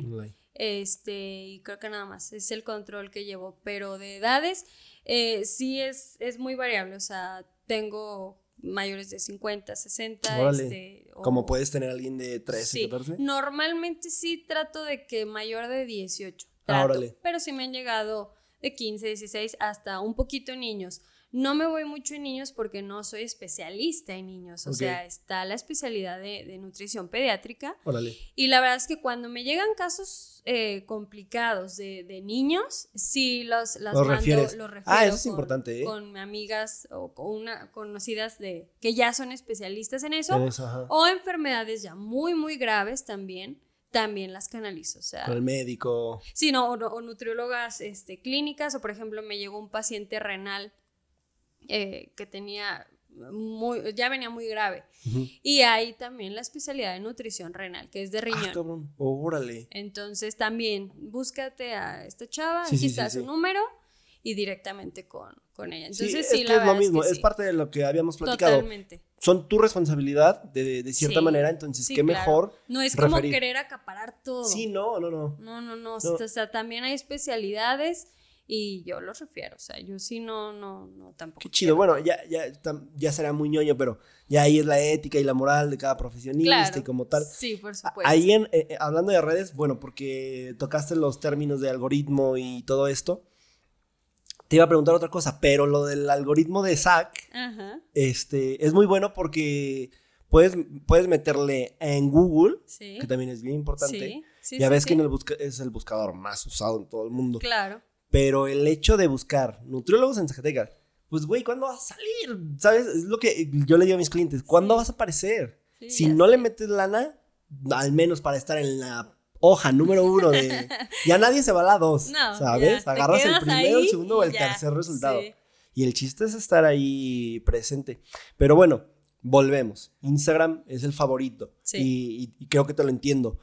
Este, y creo que nada más, es el control que llevo. Pero de edades, eh, sí es, es muy variable. O sea, tengo mayores de 50, 60.
Órale.
Este, o-
Como puedes tener alguien de 13,
Sí,
14.
Normalmente sí trato de que mayor de 18.
Ah,
trato. Pero sí me han llegado de 15, 16, hasta un poquito niños. No me voy mucho en niños porque no soy especialista en niños. O sea, está la especialidad de, de nutrición pediátrica.
Órale.
Y la verdad es que cuando me llegan casos eh, complicados de, de niños, sí los, las
Los
mando,
refieres.
los
Ah,
refiero
eso es
con-
importante, ¿eh?
Con amigas o con una, conocidas de, que ya son especialistas en eso.
En eso, ajá.
O enfermedades ya muy, muy graves también, también las canalizo. O sea,
Con el médico.
sí, no, o, o nutriólogas este, clínicas, o por ejemplo, me llegó un paciente renal eh, que tenía muy, ya venía muy grave. Y hay también la especialidad de nutrición renal, que es de
Ah,
riñón.
cabrón. Órale.
Entonces también búscate a esta chava,
Sí,
aquí
sí, sí,
su número y directamente con, con ella. Entonces
sí, es que
la
es lo mismo,
que
es, parte de lo que habíamos platicado.
Totalmente.
Son tu responsabilidad de, de cierta manera, entonces qué
claro.
mejor.
No es como querer acaparar todo.
Sí, no, no, no.
No, no, no.
No.
O sea, también hay especialidades y yo los refiero. O sea, yo sí no, no, no tampoco.
Qué chido. Bueno, ya, ya, ya será muy ñoño, pero ya ahí es la ética y la moral de cada profesionista
Claro.
y como tal.
Sí, por supuesto.
Ahí en, eh, eh, hablando de redes, bueno, porque tocaste los términos de algoritmo y todo esto, te iba a preguntar otra cosa, pero lo del algoritmo de SAC,
Ajá.
este, es muy bueno porque puedes, puedes meterle en Google,
Sí.
que también es bien importante.
Sí, sí,
ya ves que en el busca- es el buscador más usado en todo el mundo.
Claro.
Pero el hecho de buscar nutriólogos en Zacatecas, pues güey, ¿cuándo vas a salir? ¿Sabes? Es lo que yo le digo a mis clientes, ¿cuándo vas a aparecer?
Sí,
si no
sé.
le metes lana, al menos para estar en la hoja número uno de... [laughs] ya nadie se va a la dos,
No,
¿sabes?
ya,
Agarras el primero, el segundo o el
ya,
tercer resultado.
sí.
Y el chiste es estar ahí presente. Pero bueno, volvemos. Instagram es el favorito.
Sí.
Y, y- y creo que te lo entiendo.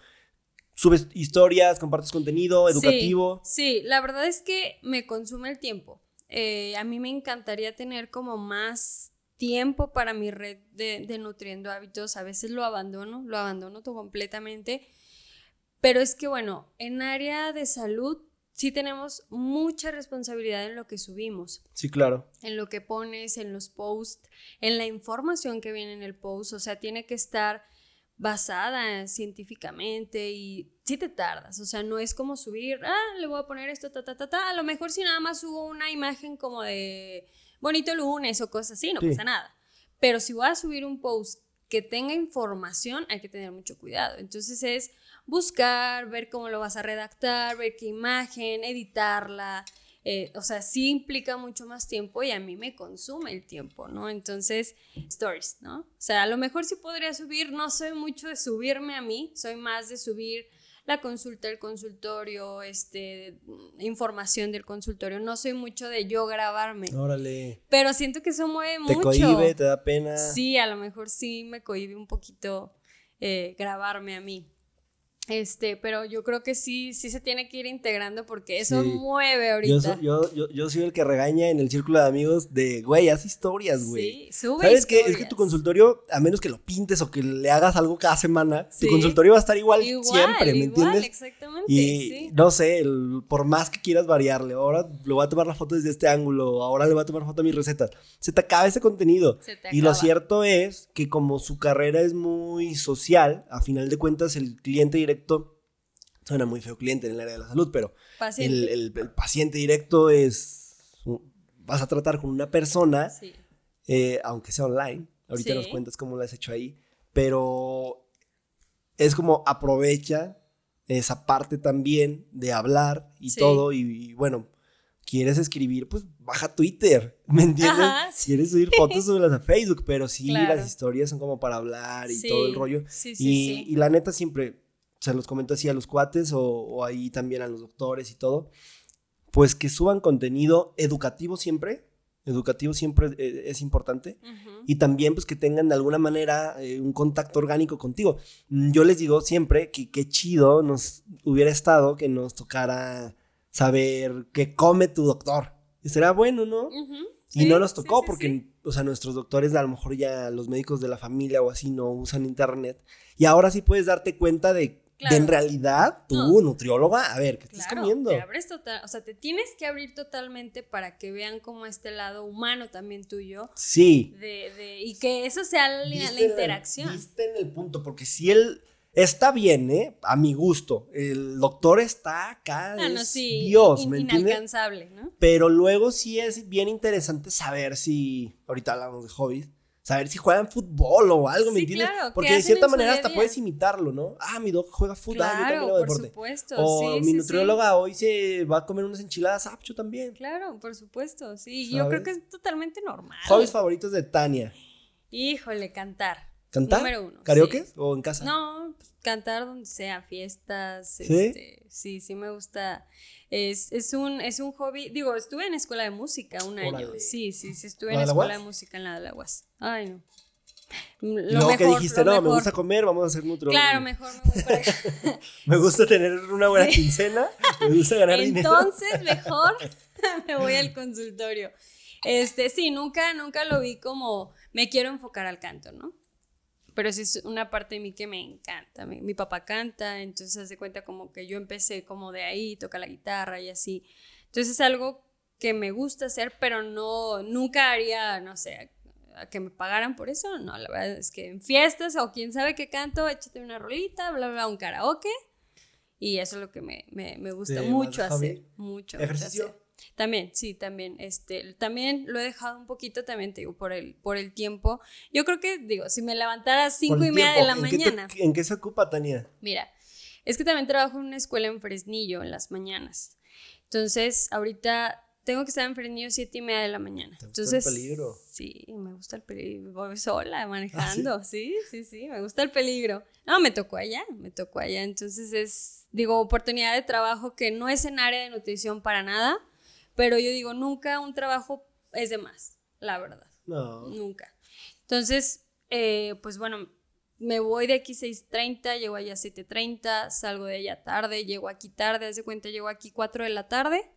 Subes historias, compartes contenido
Sí,
educativo.
Sí, la verdad es que me consume el tiempo. Eh, a mí me encantaría tener como más tiempo para mi red de, de nutriendo hábitos. A veces lo abandono, lo abandono todo completamente. Pero es que bueno, en área de salud sí tenemos mucha responsabilidad en lo que subimos.
Sí, claro.
En lo que pones, en los posts, en la información que viene en el post. O sea, tiene que estar basada científicamente y sí te tardas, o sea, no es como subir, ah, le voy a poner esto, ta, ta, ta, ta, a lo mejor si nada más subo una imagen como de bonito lunes o cosas así, no pasa nada, pero si voy a subir un post que tenga información, hay que tener mucho cuidado, entonces es buscar, ver cómo lo vas a redactar, ver qué imagen, editarla, eh, o sea, sí implica mucho más tiempo y a mí me consume el tiempo, ¿no? Entonces, stories, ¿no? O sea, a lo mejor sí podría subir, no soy mucho de subirme a mí, soy más de subir la consulta del consultorio, este, información del consultorio. No soy mucho de yo grabarme.
Órale.
Pero siento que eso mueve
¿Te
mucho.
¿Te cohibe? ¿Te da pena?
Sí, a lo mejor sí me cohibe un poquito eh, grabarme a mí. Este, pero yo creo que sí, sí se tiene que ir integrando porque eso mueve ahorita.
Yo, yo, yo, soy el que regaña en el círculo de amigos de, güey, haz historias, güey.
Sí, sube
¿Sabes qué? Es que tu consultorio, a menos que lo pintes o que le hagas algo cada semana, tu consultorio va a estar igual, siempre, ¿me
igual,
entiendes?
exactamente.
Y no sé, por más que quieras variarle, ahora le voy a tomar la foto desde este ángulo, ahora le voy a tomar foto a mis recetas. Se te acaba ese contenido. y lo cierto es que como su carrera es muy social, a final de cuentas el cliente directo suena muy feo cliente en el área de la salud, pero El, paciente directo es, vas a tratar con una persona, eh, aunque sea online, ahorita nos cuentas cómo lo has hecho ahí, pero es como aprovecha esa parte también de hablar y todo, y, bueno, quieres escribir, pues baja Twitter, [laughs] ¿me entiendes? Quieres subir fotos, [laughs] las a Facebook, pero sí, las historias son como para hablar y todo el rollo. y, y la neta siempre, se los comento así a los cuates o, ahí también a los doctores y todo, pues que suban contenido educativo siempre, educativo siempre eh, es importante y también pues que tengan de alguna manera eh, un contacto orgánico contigo. Mm, yo les digo siempre que qué chido nos hubiera estado que nos tocara saber qué come tu doctor. Y será bueno, ¿no? y no nos tocó porque, o sea, nuestros doctores, a lo mejor ya los médicos de la familia o así no usan internet. Y ahora sí puedes darte cuenta de en realidad, tú, nutrióloga, a ver, ¿qué estás comiendo?
Te abres total, o sea, te tienes que abrir totalmente para que vean cómo este lado humano también tuyo.
Sí.
De, y que eso sea la, la interacción.
Viste en el punto, porque si él está bien, ¿eh? A mi gusto. El doctor está acá. Ah, no, sí, Dios, ¿me
Inalcanzable, ¿no?
Pero luego sí es bien interesante saber si. Ahorita hablamos de hobbies saber si juegan fútbol o algo, ¿me entiendes? Porque de cierta manera hasta puedes imitarlo, ¿no? Ah, mi doc juega fútbol, ah, yo también hago deporte.
Supuesto,
o mi nutrióloga hoy se va a comer unas enchiladas, ah, yo también.
Claro, por supuesto, sí. Yo creo que es totalmente normal.
Hobbies favoritos de Tania.
Híjole, cantar.
¿Cantar?
Número uno.
¿Karaoke o en casa?
No, pues, cantar donde sea, fiestas. ¿Sí? Este, sí, sí me gusta. Es, es, un, es un hobby. Digo, estuve en escuela de música un año. Sí, sí, sí, estuve en escuela de música en la de la UAS. Ay, no.
Lo que dijiste, no, me gusta comer, vamos a hacer nutriólogo.
Claro, mejor me voy [laughs]
Me gusta tener una buena quincena, me gusta ganar
dinero. Entonces, [laughs] mejor [laughs] me voy al consultorio. Este, sí, nunca, nunca lo vi como me quiero enfocar al canto, ¿no? Pero sí es una parte de mí que me encanta. Mi, papá canta, entonces hace cuenta como que yo empecé como de ahí, toca la guitarra y así. Entonces es algo que me gusta hacer, pero no, nunca haría, no sé, a que me pagaran por eso. No, la verdad es que en fiestas o quién sabe qué canto, échate una rolita, bla, bla, un karaoke. Y eso es lo que me, me, me gusta mucho hacer. Mucho.
¿Ejercicio?
También, sí, también, este, también lo he dejado un poquito, también te digo, por el, por el tiempo. Yo creo que, digo, si me levantara a cinco y media de la mañana.
¿En qué se ocupa, Tania?
Mira, es que también trabajo en una escuela en Fresnillo en las mañanas. Entonces, ahorita tengo que estar en Fresnillo siete y media de la mañana. ¿Te Entonces,
gusta el peligro?
Sí, me gusta el peligro. Voy sola manejando. ¿Ah, sí? sí, sí, me gusta el peligro. No, me tocó allá, me tocó allá. Entonces es, digo, oportunidad de trabajo que no es en área de nutrición para nada pero yo digo, nunca un trabajo es de más, la verdad.
No.
Nunca. Entonces, eh, pues bueno, me voy de aquí 6.30, llego allá 7.30, salgo de allá tarde, llego aquí tarde, hace cuenta, llego aquí 4 de la tarde,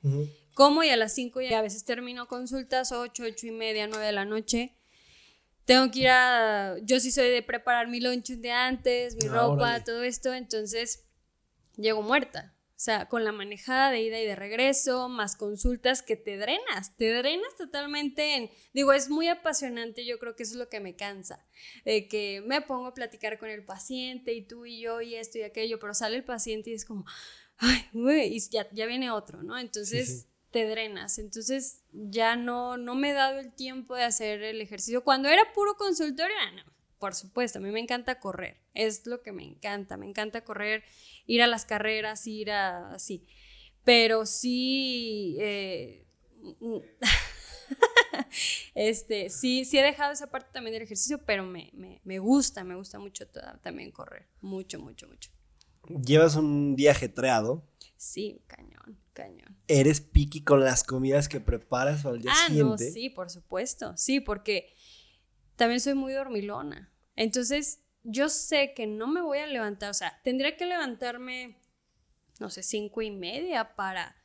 como y a las 5 y a veces termino consultas, 8, 8 y media, 9 de la noche. Tengo que ir a, yo sí soy de preparar mi lunch un día antes, mi ah, ropa, todo esto, entonces llego muerta. Sea, con la manejada de ida y de regreso, más consultas que te drenas, te drenas totalmente en, digo, es muy apasionante, yo creo que eso es lo que me cansa, de que me pongo a platicar con el paciente y tú y yo y esto y aquello, pero sale el paciente y es como, ay, güey, y ya, ya viene otro, ¿no? Entonces... te drenas. Entonces ya no, no me he dado el tiempo de hacer el ejercicio. Cuando era puro consultorio, no, por supuesto, a mí me encanta correr, es lo que me encanta, me encanta correr, ir a las carreras, ir a así, pero sí, eh, [laughs] este, sí, sí he dejado esa parte también del ejercicio, pero me, gusta, me gusta mucho también correr, mucho, mucho, mucho.
¿Llevas un día ajetreado?
Sí, cañón, cañón.
¿Eres piqui con las comidas que preparas al día ah, No,
sí, por supuesto, sí, porque también soy muy dormilona. Entonces, yo sé que no me voy a levantar, o sea, tendría que levantarme, no sé, cinco y media para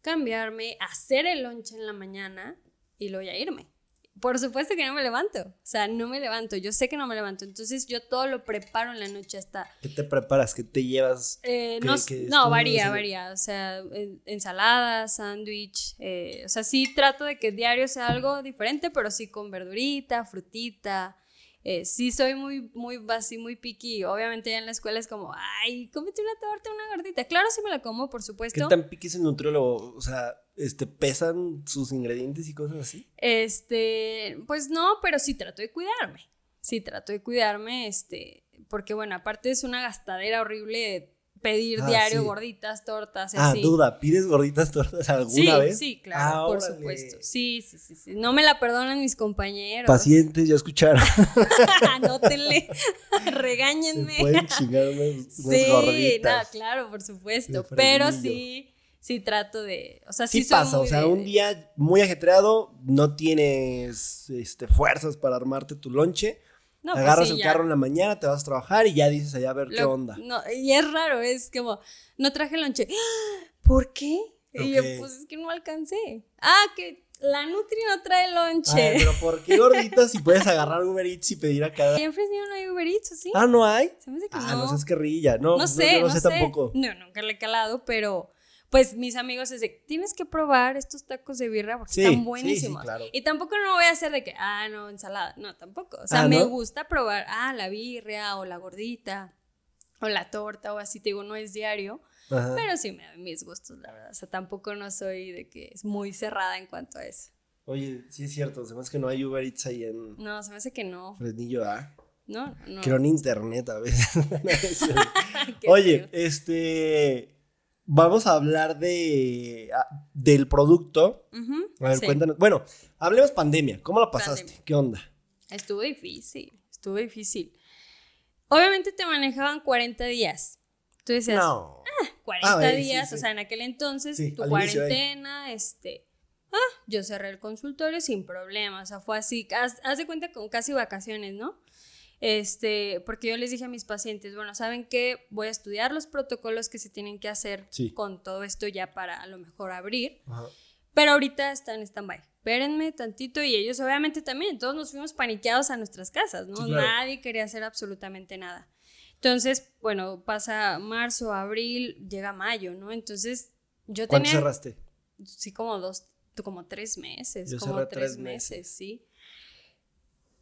cambiarme, hacer el lunch en la mañana y luego ya irme. Por supuesto que no me levanto, o sea, no me levanto, yo sé que no me levanto, entonces yo todo lo preparo en la noche hasta...
¿Qué te preparas? ¿Qué te llevas?
Eh, no, no varía, varía, o sea, ensalada, sándwich, eh, o sea, sí trato de que diario sea algo diferente, pero sí con verdurita, frutita, eh, sí soy muy, muy, así, muy piqui. Obviamente ya en la escuela es como, ay, cómete una torta, una gordita. Claro, sí me la como, por supuesto.
¿Qué tan piqui es el nutriólogo? O sea, este, ¿pesan sus ingredientes y cosas así?
Este, pues no, pero sí trato de cuidarme. Sí trato de cuidarme, este, porque bueno, aparte es una gastadera horrible pedir ah, diario gorditas, tortas.
Ah, duda, ¿pides gorditas, tortas alguna vez?
Sí, claro, ah, por supuesto. Sí, sí, sí, sí. No me la perdonan mis compañeros.
Pacientes, ya escucharon. [laughs]
Anótenle, [laughs] regáñenme.
Se pueden chingarme
sí, no, claro, por supuesto. Pero sí, sí trato de. O sea, sí,
sí pasa. O sea, un día muy ajetreado, no tienes este, fuerzas para armarte tu lonche pues Agarras el carro en la mañana, te vas a trabajar y ya dices allá a ver qué onda.
No, y es raro, es como, no traje lonche. [gasps] ¿Por qué? Y yo, pues es que no alcancé. Ah, que la Nutri no trae lonche.
pero ¿por qué gordita si puedes [laughs] agarrar Uber Eats y pedir a cada.
Fresnillo no hay Uber Eats, ¿sí?
Ah, ¿no hay?
Se me hace que
ah,
no.
no seas guerrilla. No,
no sé, no, sé, tampoco. No, nunca le he calado, pero pues mis amigos es de, tienes que probar estos tacos de birra porque están buenísimos. Y tampoco no voy a hacer de que, ah, no, ensalada. No, tampoco. O sea, ah, me gusta probar, ah, la birria o la gordita o la torta o así, te digo, no es diario. Pero sí me da mis gustos, la verdad. O sea, tampoco no soy de que es muy cerrada en cuanto a eso.
Oye, sí es cierto, se me hace que no hay Uber Eats ahí en...
No, se me hace que no.
Fresnillo, ¿ah?
No, no.
Creo en internet a veces. [laughs] [laughs] Oye, este vamos a hablar de ah, del producto. A ver, cuéntanos. Bueno, hablemos pandemia. ¿Cómo la pasaste? ¿Qué onda?
Estuvo difícil, estuvo difícil. Obviamente te manejaban 40 días. Tú decías, no. ah, 40 días, o sea, en aquel entonces tu cuarentena, este, ah, yo cerré el consultorio sin problemas, o sea, fue así, haz de cuenta con casi vacaciones, ¿no? Este, porque yo les dije a mis pacientes, bueno, ¿saben qué? Voy a estudiar los protocolos que se tienen que hacer con todo esto ya para a lo mejor abrir. Pero ahorita están en stand-by. Espérenme tantito y ellos obviamente también, todos nos fuimos paniqueados a nuestras casas, ¿no? Nadie quería hacer absolutamente nada. Entonces, bueno, pasa marzo, abril, llega mayo, ¿no? Entonces, yo
tenía... ¿Cuánto cerraste?
Sí, como dos, como tres meses, como tres, meses, sí.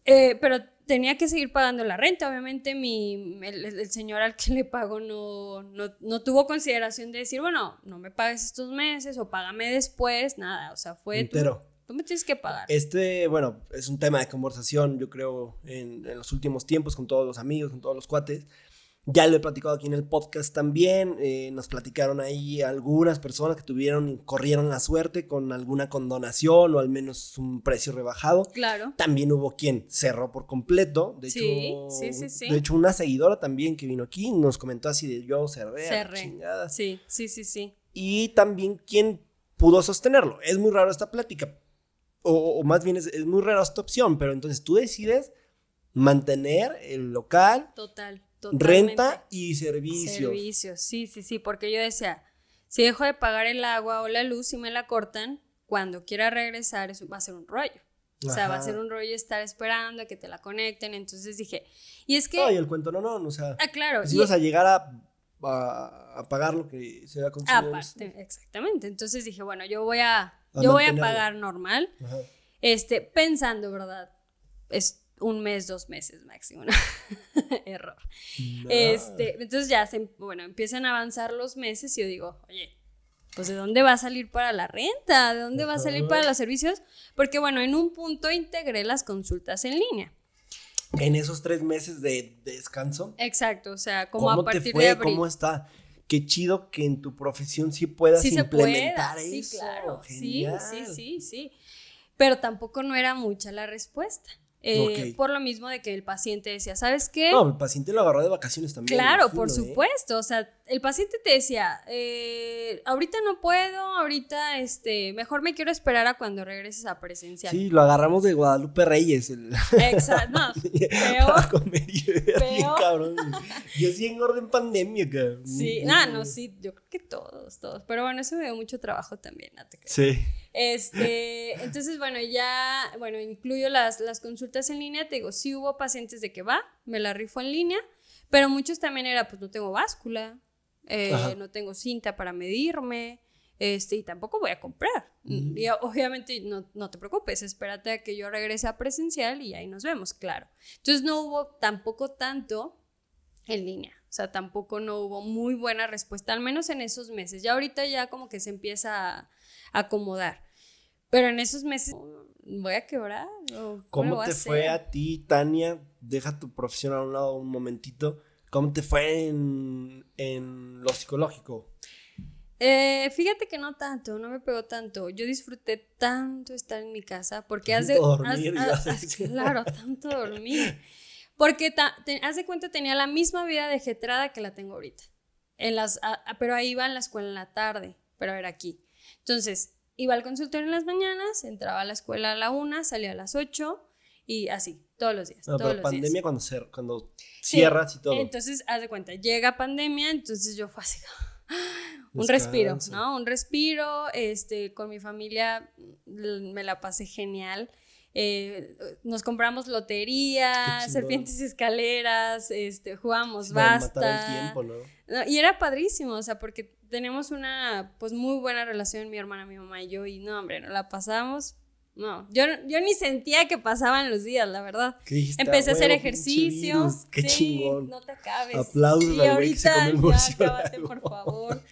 Eh, pero tenía que seguir pagando la renta. Obviamente mi, el, señor al que le pago no, no, tuvo consideración de decir, bueno, no me pagues estos meses o págame después, nada. O sea, fue... Tú, tú, me tienes que pagar.
Este, bueno, es un tema de conversación, yo creo, en, en los últimos tiempos con todos los amigos, con todos los cuates. Ya lo he platicado aquí en el podcast también. Eh, nos platicaron ahí algunas personas que tuvieron corrieron la suerte con alguna condonación o al menos un precio rebajado.
Claro.
También hubo quien cerró por completo. De
sí, hecho, sí, sí, sí.
De hecho, una seguidora también que vino aquí nos comentó así de yo cerré.
Cerré. Sí, sí, sí, sí.
Y también quien pudo sostenerlo. Es muy raro esta plática. O, más bien es, es muy rara esta opción, pero entonces tú decides mantener el local.
Total
Renta y servicios.
Servicios, sí, sí, sí, porque yo decía, si dejo de pagar el agua o la luz y me la cortan, cuando quiera regresar eso va a ser un rollo. O sea, va a ser un rollo estar esperando a que te la conecten. Entonces dije, y es que...
Ay, el cuento no, no, o sea...
Ah, claro.
Si ibas a llegar a a, pagar lo que se ha consumido.
Aparte, exactamente. Entonces dije, bueno, yo voy a, yo voy a pagar normal, este, pensando, ¿verdad? Es un mes, dos meses máximo, [laughs] Error. Este, entonces ya, se, bueno, empiezan a avanzar los meses y yo digo, oye, pues ¿de dónde va a salir para la renta? ¿De dónde va a salir para los servicios? Porque bueno, en un punto integré las consultas en línea.
En esos tres meses de, descanso.
Exacto, o sea, como a partir de abril.
¿Cómo está? Qué chido que en tu profesión sí puedas implementar eso.
Sí, claro. Sí, sí, sí, sí. Pero tampoco no era mucha la respuesta. Eh, por lo mismo de que el paciente decía, ¿sabes qué?
No, el paciente lo agarró de vacaciones también.
Claro, por ¿eh? supuesto. O sea, el paciente te decía, eh, ahorita no puedo, ahorita, este, mejor me quiero esperar a cuando regreses a presencial.
Sí, lo agarramos de Guadalupe Reyes.
Exacto, no, [laughs] peor. [laughs]
comer cabrón. Yo sí engordé en pandemia, cabrón.
Sí, ah, no, sí, yo creo que todos, todos. Pero bueno, eso me dio mucho trabajo también, no te
Sí.
Este, entonces, bueno, ya, bueno, incluyo las, las consultas en línea, te digo, sí hubo pacientes de que va, me la rifo en línea, pero muchos también era, pues no tengo báscula, eh, no tengo cinta para medirme, este, y tampoco voy a comprar. Y obviamente no, no, te preocupes, espérate a que yo regrese a presencial y ahí nos vemos, claro. Entonces no hubo tampoco tanto en línea, o sea, tampoco no hubo muy buena respuesta, al menos en esos meses. Ya ahorita ya como que se empieza a acomodar. Pero en esos meses voy a quebrar.
¿Cómo te fue a ti, Tania? Deja tu profesión a un lado un momentito. ¿Cómo te fue en, lo psicológico?
Eh, fíjate que no tanto, no me pegó tanto. Yo disfruté tanto estar en mi casa porque
has de. Dormir,
claro, tanto dormir. Porque haz de cuenta, tenía la misma vida de jetrada que la tengo ahorita. En las, pero ahí iba en la escuela en la tarde, pero era aquí. Entonces, iba al consultorio en las mañanas, entraba a la escuela a la una, salía a las ocho y así, todos los días. No, pero
pandemia cuando, cuando cierras y todo.
Entonces, haz de cuenta, llega pandemia, entonces yo fue así, [gasps] un respiro, ¿no? Un respiro, este, con mi familia me la pasé genial. Eh, nos compramos lotería, serpientes y escaleras, este, jugamos basta.
El tiempo, ¿no?
Y era padrísimo, o sea, porque tenemos una pues muy buena relación mi hermana, mi mamá y yo y no, hombre, no la pasamos. No, yo, yo ni sentía que pasaban los días, la verdad. Empecé a hacer ejercicio.
Qué chingón.
No te acabes.
Aplausos
y ahorita, ya, acábate, por favor.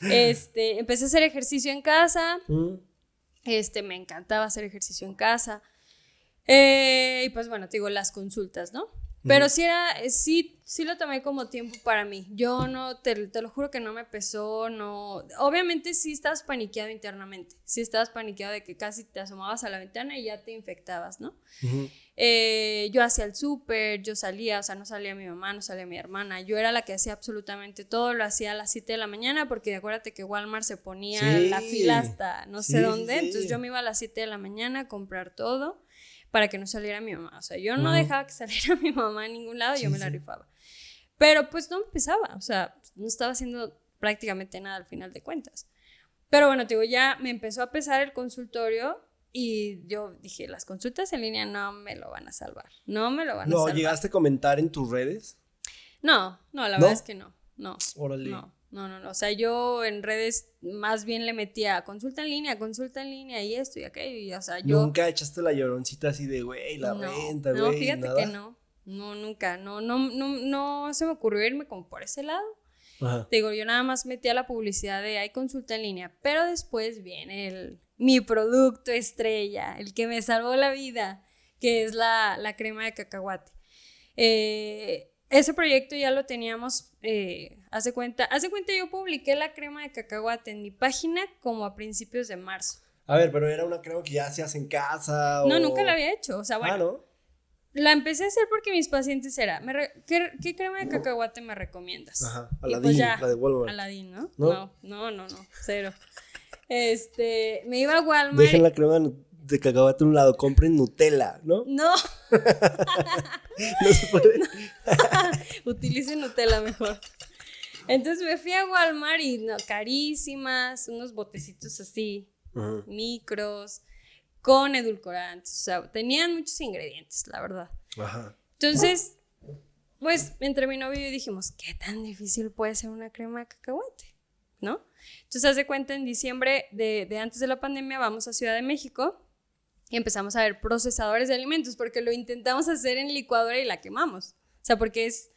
Este, empecé a hacer ejercicio en casa. Mm. Este, me encantaba hacer ejercicio en casa. Eh, y pues bueno, te digo, las consultas, ¿no? Pero sí era, eh, sí, sí lo tomé como tiempo para mí. Yo no, te, te, lo juro que no me pesó, no. Obviamente sí estabas paniqueado internamente. Sí estabas paniqueado de que casi te asomabas a la ventana y ya te infectabas, ¿no? Eh, yo hacía el súper, yo salía, o sea, no salía mi mamá, no salía mi hermana. Yo era la que hacía absolutamente todo, lo hacía a las 7 de la mañana porque acuérdate que Walmart se ponía la fila hasta no sé dónde. Entonces yo me iba a las 7 de la mañana a comprar todo para que no saliera mi mamá. O sea, yo no dejaba que saliera [laughs] mi mamá a ningún lado, yo me la rifaba. Pero pues no empezaba, o sea, no estaba haciendo prácticamente nada al final de cuentas. Pero bueno, te digo, ya me empezó a pesar el consultorio y yo dije, las consultas en línea no me lo van a salvar, no me lo van a salvar.
¿No llegaste a comentar en tus redes?
No, no, la verdad es que no, no. Órale. No. No, no, no. O sea, yo en redes más bien le metía consulta en línea, consulta en línea y esto y aquello. Y, o sea, yo.
Nunca echaste la lloroncita así de, güey, la renta, güey. No,
fíjate que no. No, nunca. No, no, no, no se me ocurrió irme como por ese lado. Ajá. digo, yo nada más metía la publicidad de hay consulta en línea. Pero después viene el, mi producto estrella, el que me salvó la vida, que es la, la crema de cacahuate. Eh ese proyecto ya lo teníamos, eh, hace cuenta, hace cuenta yo publiqué la crema de cacahuate en mi página como a principios de marzo.
A ver, pero era una crema que ya hacías en casa.
No, nunca la había hecho, o sea, bueno. Ah, ¿no? La empecé a hacer porque mis pacientes era, ¿qué, crema de cacahuate me recomiendas?
Ajá, pues Aladín, la de Walmart.
Aladín, ¿no? ¿no? No, no, no, cero. Este, me iba a Walmart.
Dejen la crema de cacahuate a un lado, compren Nutella, ¿no?
No. [laughs]
no se puede. [laughs]
Utilicen Nutella mejor. Entonces me fui a Walmart y no, carísimas, unos botecitos así, micros, con edulcorantes. O sea, tenían muchos ingredientes, la verdad. Entonces, pues entre mi novio y yo dijimos, ¿qué tan difícil puede ser una crema de cacahuate? ¿No? Entonces, haz de cuenta, en diciembre de, de antes de la pandemia vamos a Ciudad de México y empezamos a ver procesadores de alimentos porque lo intentamos hacer en licuadora y la quemamos. O sea, porque es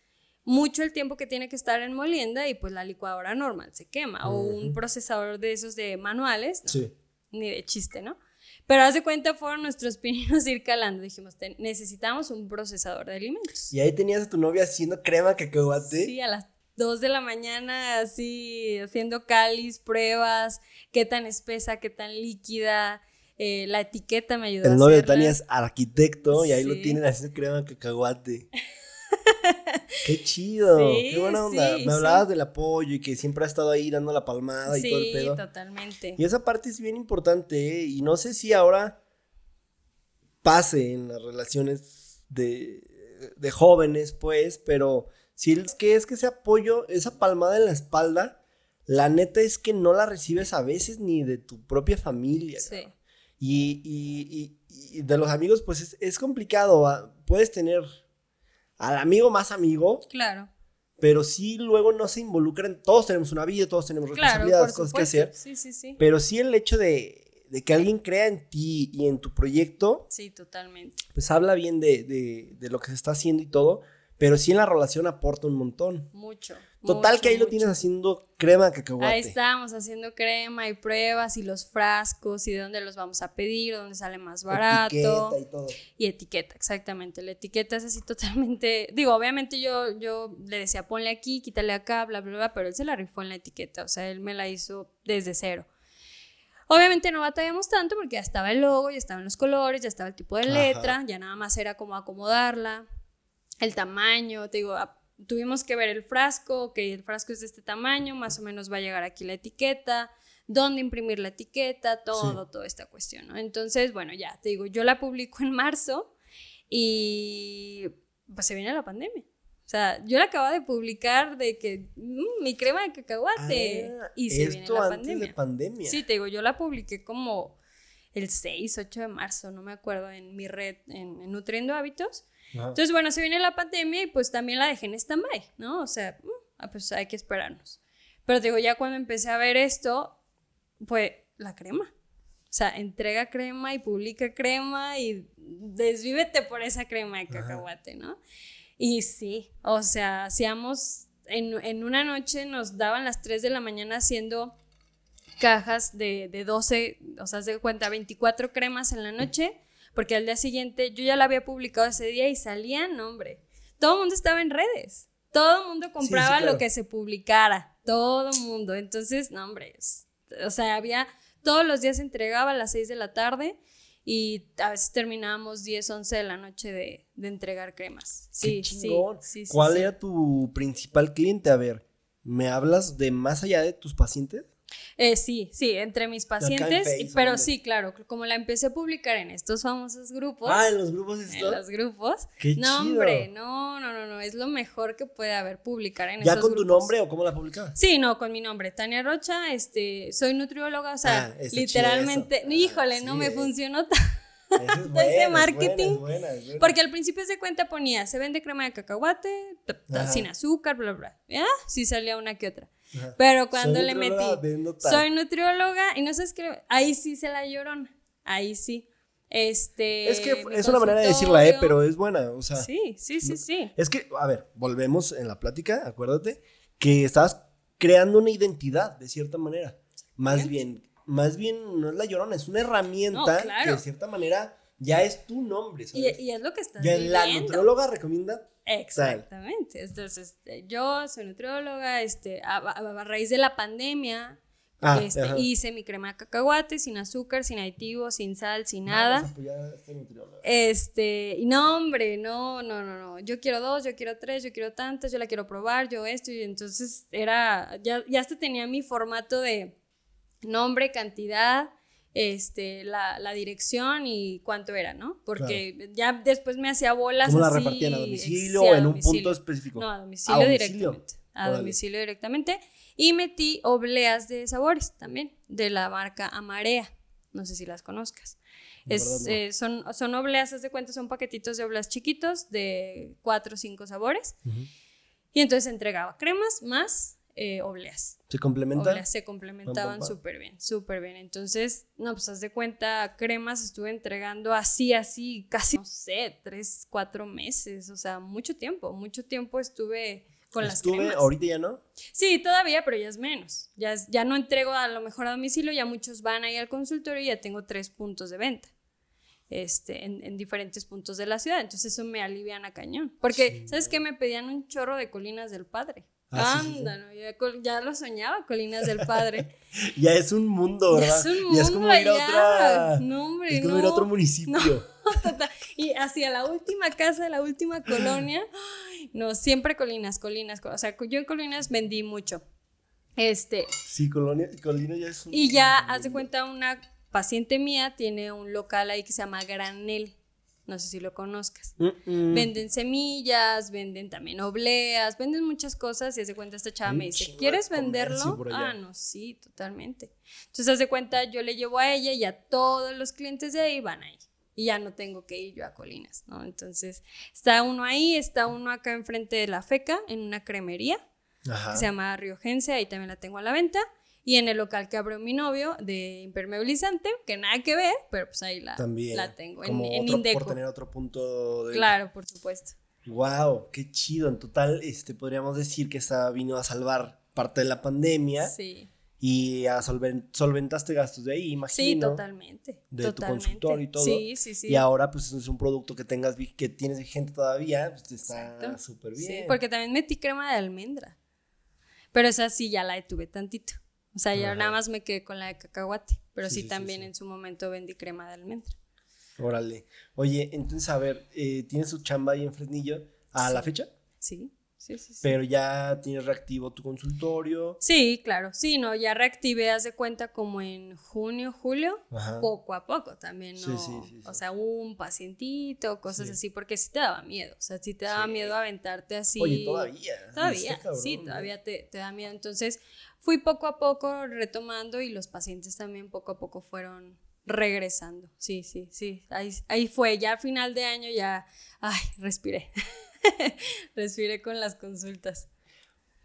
mucho el tiempo que tiene que estar en molienda y pues la licuadora normal se quema. O un procesador de esos de manuales,
Sí.
ni de chiste, ¿no? Pero haz de cuenta fueron nuestros [laughs] pininos ir calando. Dijimos, "Te- necesitamos un procesador de alimentos.
Y ahí tenías a tu novia haciendo crema cacahuate.
Sí, a las 2 de la mañana, así, haciendo cáliz, pruebas, qué tan espesa, qué tan líquida. Eh, la etiqueta me ayudó
El novio de. Tania es arquitecto y ahí lo
Sí.
tienen haciendo crema cacahuate. [laughs] Qué chido,
Sí,
qué buena onda.
sí,
Me
sí.
hablabas del apoyo y que siempre ha estado ahí dando la palmada y todo el
Sí,
pedo.
totalmente.
Y esa parte es bien importante, ¿eh? Y no sé si ahora pase en las relaciones de, de jóvenes, pues, pero si es que es que ese apoyo, esa palmada en la espalda, la neta es que no la recibes a veces ni de tu propia familia.
Sí.
Y, y- y- y de los amigos, pues es, es complicado. ¿va? Puedes tener al amigo más amigo,
Claro,
pero sí luego no se involucran. Todos tenemos una vida, todos tenemos responsabilidades, cosas que hacer.
Sí, sí, sí.
Pero sí el hecho de, de que alguien crea en ti y en tu proyecto,
Sí, totalmente.
pues habla bien de, de- de lo que se está haciendo y todo. Pero sí en la relación aporta un montón.
Mucho.
Total
mucho,
que ahí lo tienes haciendo crema de cacahuate.
Ahí estábamos haciendo crema y pruebas y los frascos y de dónde los vamos a pedir, dónde sale más barato.
Etiqueta y todo.
Y etiqueta, exactamente. La etiqueta es así totalmente. [laughs] Digo, obviamente yo, yo le decía ponle aquí, quítale acá, bla, bla, bla, pero él se la rifó en la etiqueta. O sea, él me la hizo desde cero. Obviamente no batallamos tanto porque ya estaba el logo, ya estaban los colores, ya estaba el tipo de
Ajá.
letra, ya nada más era como acomodarla, el tamaño, te digo, tuvimos que ver el frasco, que el frasco es de este tamaño, más o menos va a llegar aquí la etiqueta, dónde imprimir la etiqueta, todo, toda esta cuestión, ¿no? Entonces, bueno, ya, te digo, yo la publico en marzo y pues se viene la pandemia. O sea, yo la acababa de publicar de que mm, mi crema de cacahuate
Ah,
y se viene
esto
la
antes
pandemia.
de pandemia.
Sí, te digo, yo la publiqué como el 6, 8 de marzo, no me acuerdo, en mi red, en, en Nutriendo Hábitos.
Ajá.
Entonces, bueno, se viene la pandemia y pues también la dejé en stand-by, ¿no? O sea, mm, ah, pues hay que esperarnos. Pero digo, ya cuando empecé a ver esto, pues la crema. O sea, entrega crema y publica crema y desvívete por esa crema de cacahuate, ¿no? Y sí, o sea, hacíamos, en, en una noche nos daban las 3 de la mañana haciendo cajas de, de 12, o sea, se cuenta 24 cremas en la noche, porque al día siguiente yo ya la había publicado ese día y salían, hombre. Todo el mundo estaba en redes. Todo el mundo compraba
claro.
lo que se publicara. Todo el mundo. Entonces, no, hombre. es- o sea, había. Todos los días se entregaba a las 6 de la tarde y a veces terminábamos 10, 11 de la noche de, de entregar cremas. Sí,
Qué chingón.
sí, sí,
¿Cuál
sí.
era tu principal cliente? A ver, ¿me hablas de más allá de tus pacientes?
Eh, sí, sí, entre mis pacientes,
Facebook,
pero
¿dónde?
sí, claro, como la empecé a publicar en estos famosos grupos,
Ah, en los grupos
en
esto.
los grupos,
Qué
no,
chido.
hombre, no, no, no, no, es lo mejor que puede haber publicar en
¿Ya
esos
con tu nombre o cómo la publicabas?
Sí, no, con mi nombre, Tania Rocha, este, soy nutrióloga, o sea,
Ah,
literalmente,
eso. Ah,
híjole, no me
eh.
funcionó.
Ese es [laughs]
ese
buena, es buena,
marketing,
es buena, es buena.
Porque al principio se cuenta ponía, se vende crema de cacahuate, ta- ta-
Ajá.
sin azúcar, bla, bla. ¿Ya? Sí salía una que otra.
Ajá.
Pero cuando
Soy
le metí, soy nutrióloga y no sabes qué, ahí sí se la llorona. Ahí sí. Este.
Es que es una manera de decirla, ¿eh? Pero es buena, o sea.
Sí, sí, sí, sí.
Es que, a ver, volvemos en la plática, acuérdate, que estabas creando una identidad, de cierta manera. Más bien, más bien, no es la llorona, es una herramienta
No, claro.
que de cierta manera ya es tu nombre,
Y,
¿sabes?
y es lo que estás
ya la nutrióloga recomienda
Exactamente. Entonces, eh, yo soy nutrióloga, este, a, a- a raíz de la pandemia,
Ah,
este, hice mi crema de cacahuate sin azúcar, sin aditivos, sin sal, sin
Vamos
nada.
a nutrióloga.
Este, y no, hombre, no, no, no, no. Yo quiero dos, yo quiero tres, yo quiero tantas, yo la quiero probar, yo esto. Y entonces era, ya, ya hasta tenía mi formato de nombre, cantidad, este, la, la dirección y cuánto era, ¿no? Porque ya después me hacía bolas.
¿Cómo la
así,
repartían? ¿A domicilio
sí,
o en un punto específico?
No, a domicilio,
¿A domicilio?
directamente. A
Órale.
domicilio directamente. Y metí obleas de sabores también, de la marca Amarea. No sé si las conozcas. Es, eh, son, son obleas, haz de cuenta, son paquetitos de obleas chiquitos de cuatro o cinco sabores. Y entonces entregaba cremas más eh, obleas.
¿Se complementan?
se complementaban súper bien, súper bien. Entonces, no, pues haz de cuenta, cremas estuve entregando así, así, casi, no sé, tres, cuatro meses, o sea, mucho tiempo, mucho tiempo estuve con las cremas.
¿Ahorita ya no?
Sí, todavía, pero ya es menos. Ya, ya no entrego a lo mejor a domicilio, ya muchos van ahí al consultorio y ya tengo tres puntos de venta. Este, en, diferentes puntos de la ciudad. Entonces eso me alivia a cañón. Porque, ¿sabes qué? Me pedían un chorro de colinas del padre. Ah, Anda, ¿no? ya, lo soñaba, Colinas del Padre.
ya es un mundo, ¿verdad?
Ya es un mundo. Ya es como ir a otra. No, hombre,
es como ir a otro municipio. [laughs]
y hacia la última casa, la última colonia. [gasps] No, siempre colinas, colinas. O sea, yo en colinas vendí mucho. Este.
Sí, colonia, colinas ya es un.
Y ya, haz de cuenta, una paciente mía tiene un local ahí que se llama Granel. No sé si lo conozcas. Venden semillas, venden también obleas, venden muchas cosas y hace cuenta esta chava me dice, ¿quieres venderlo? Ah, no, sí, totalmente. Entonces hace cuenta, yo le llevo a ella y a todos los clientes de ahí van ahí. Y ya no tengo que ir yo a Colinas, ¿no? Entonces, está uno ahí, está uno acá enfrente de la FECA, en una cremería, que se llama Riojense, ahí también la tengo a la venta y en el local que abrió mi novio de impermeabilizante, que nada que ver, pero pues ahí la, la tengo, en, en Indeco.
Por tener otro punto de...
Claro, por supuesto.
Wow, qué chido. En total, este, podríamos decir que esta vino a salvar parte de la pandemia.
Sí.
Y a solventaste gastos de ahí, imagino.
Sí, totalmente.
De tu consultorio y todo.
Sí, sí, sí.
Y ahora, pues, es un producto que tengas, que tienes vigente todavía, pues, está súper bien. Sí,
porque también metí crema de almendra. Pero esa sí ya la detuve tantito. O sea, ya nada más me quedé con la de cacahuate, pero sí, también en su momento vendí crema de almendra.
Órale. Oye, entonces, a ver, eh, ¿tienes su chamba ahí en Fresnillo a la fecha?
Sí. Sí, sí, sí.
Pero ya tienes reactivo tu consultorio.
Sí, claro. Sí, no, ya reactivé, haz de cuenta como en junio, julio, poco a poco también, ¿no? Sí, sí, o sea, un pacientito, cosas así, porque sí te daba miedo. O sea, sí te daba miedo aventarte así.
Oye, todavía.
Todavía, sí, todavía te, te da miedo. Entonces, fui poco a poco retomando y los pacientes también poco a poco fueron regresando. Sí, sí, sí. Ahí, ahí fue, ya a final de año ya, ay, respiré. [laughs] respiré con las consultas.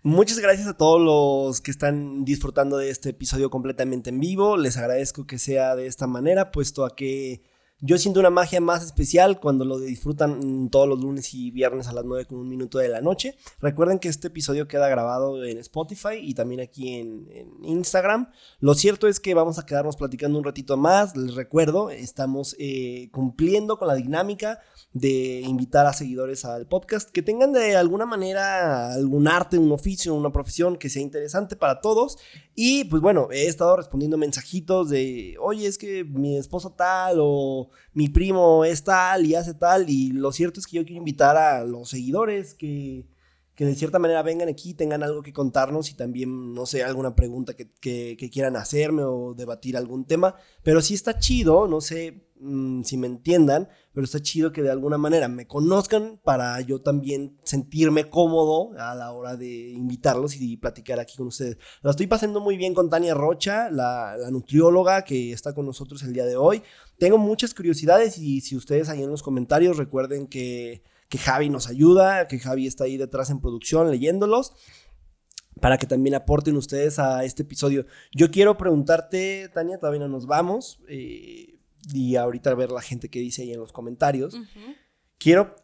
Muchas gracias a todos los que están disfrutando de este episodio completamente en vivo. Les agradezco que sea de esta manera, puesto a que yo siento una magia más especial cuando lo disfrutan todos los lunes y viernes a las 9 con un minuto de la noche. Recuerden que este episodio queda grabado en Spotify y también aquí en, Instagram. Lo cierto es que vamos a quedarnos platicando un ratito más. Les recuerdo, estamos eh, cumpliendo con la dinámica de invitar a seguidores al podcast que tengan de alguna manera algún arte, un oficio, una profesión que sea interesante para todos. Y pues bueno, he estado respondiendo mensajitos de, oye, es que mi esposo tal o mi primo es tal y hace tal. Y lo cierto es que yo quiero invitar a los seguidores que, que de cierta manera vengan aquí, tengan algo que contarnos y también, no sé, alguna pregunta que, que, quieran hacerme o debatir algún tema. Pero sí está chido, no sé mm, si me entiendan, pero está chido que de alguna manera me conozcan para yo también sentirme cómodo a la hora de invitarlos y platicar aquí con ustedes. La estoy pasando muy bien con Tania Rocha, la, la nutrióloga que está con nosotros el día de hoy. Tengo muchas curiosidades y si ustedes ahí en los comentarios recuerden que, que Javi nos ayuda, que Javi está ahí detrás en producción leyéndolos para que también aporten ustedes a este episodio. Yo quiero preguntarte, Tania, todavía no nos vamos, eh, y ahorita ver la gente que dice ahí en los comentarios. quiero,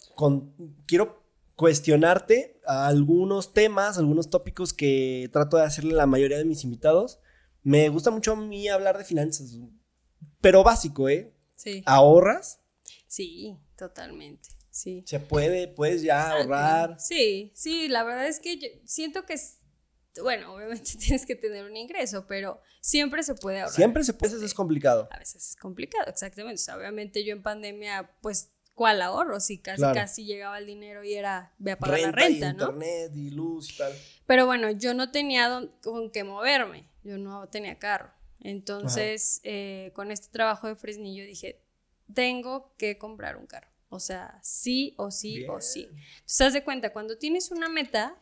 quiero cuestionarte algunos temas, algunos tópicos que trato de hacerle a la mayoría de mis invitados. Me gusta mucho a mí hablar de finanzas, pero básico, ¿eh?
Sí.
¿Ahorras?
Sí, totalmente. Sí.
Se puede, puedes ya ahorrar.
Sí, sí, la verdad es que yo siento que bueno, obviamente [laughs] tienes que tener un ingreso, pero siempre se puede ahorrar.
Siempre se puede, es complicado.
A veces es complicado, exactamente. O sea, obviamente yo en pandemia, pues, ¿cuál ahorro? Si casi, casi llegaba el dinero y era, ve a pagar la renta, y
¿no? internet y luz y tal.
Pero bueno, yo no tenía con qué moverme, yo no tenía carro. Entonces, eh, con este trabajo de Fresnillo dije, tengo que comprar un carro. O sea, sí o sí o sí. Entonces, haz de cuenta, cuando tienes una meta,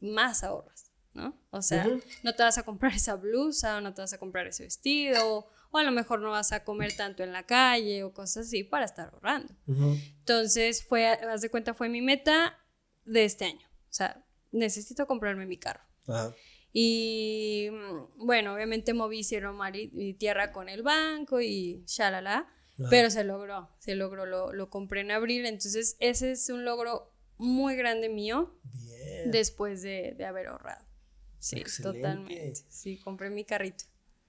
más ahorras. ¿no? O sea, no te vas a comprar esa blusa o no te vas a comprar ese vestido o a lo mejor no vas a comer tanto en la calle o cosas así para estar ahorrando. Entonces, fue, haz de cuenta, fue mi meta de este año. O sea, necesito comprarme mi carro. Y mm, bueno, obviamente moví cielo, mar y, tierra con el banco y shalala, pero se logró, se logró, lo, lo compré en abril. Entonces, ese es un logro muy grande mío después de, de haber ahorrado. Sí, totalmente. Sí, compré mi carrito.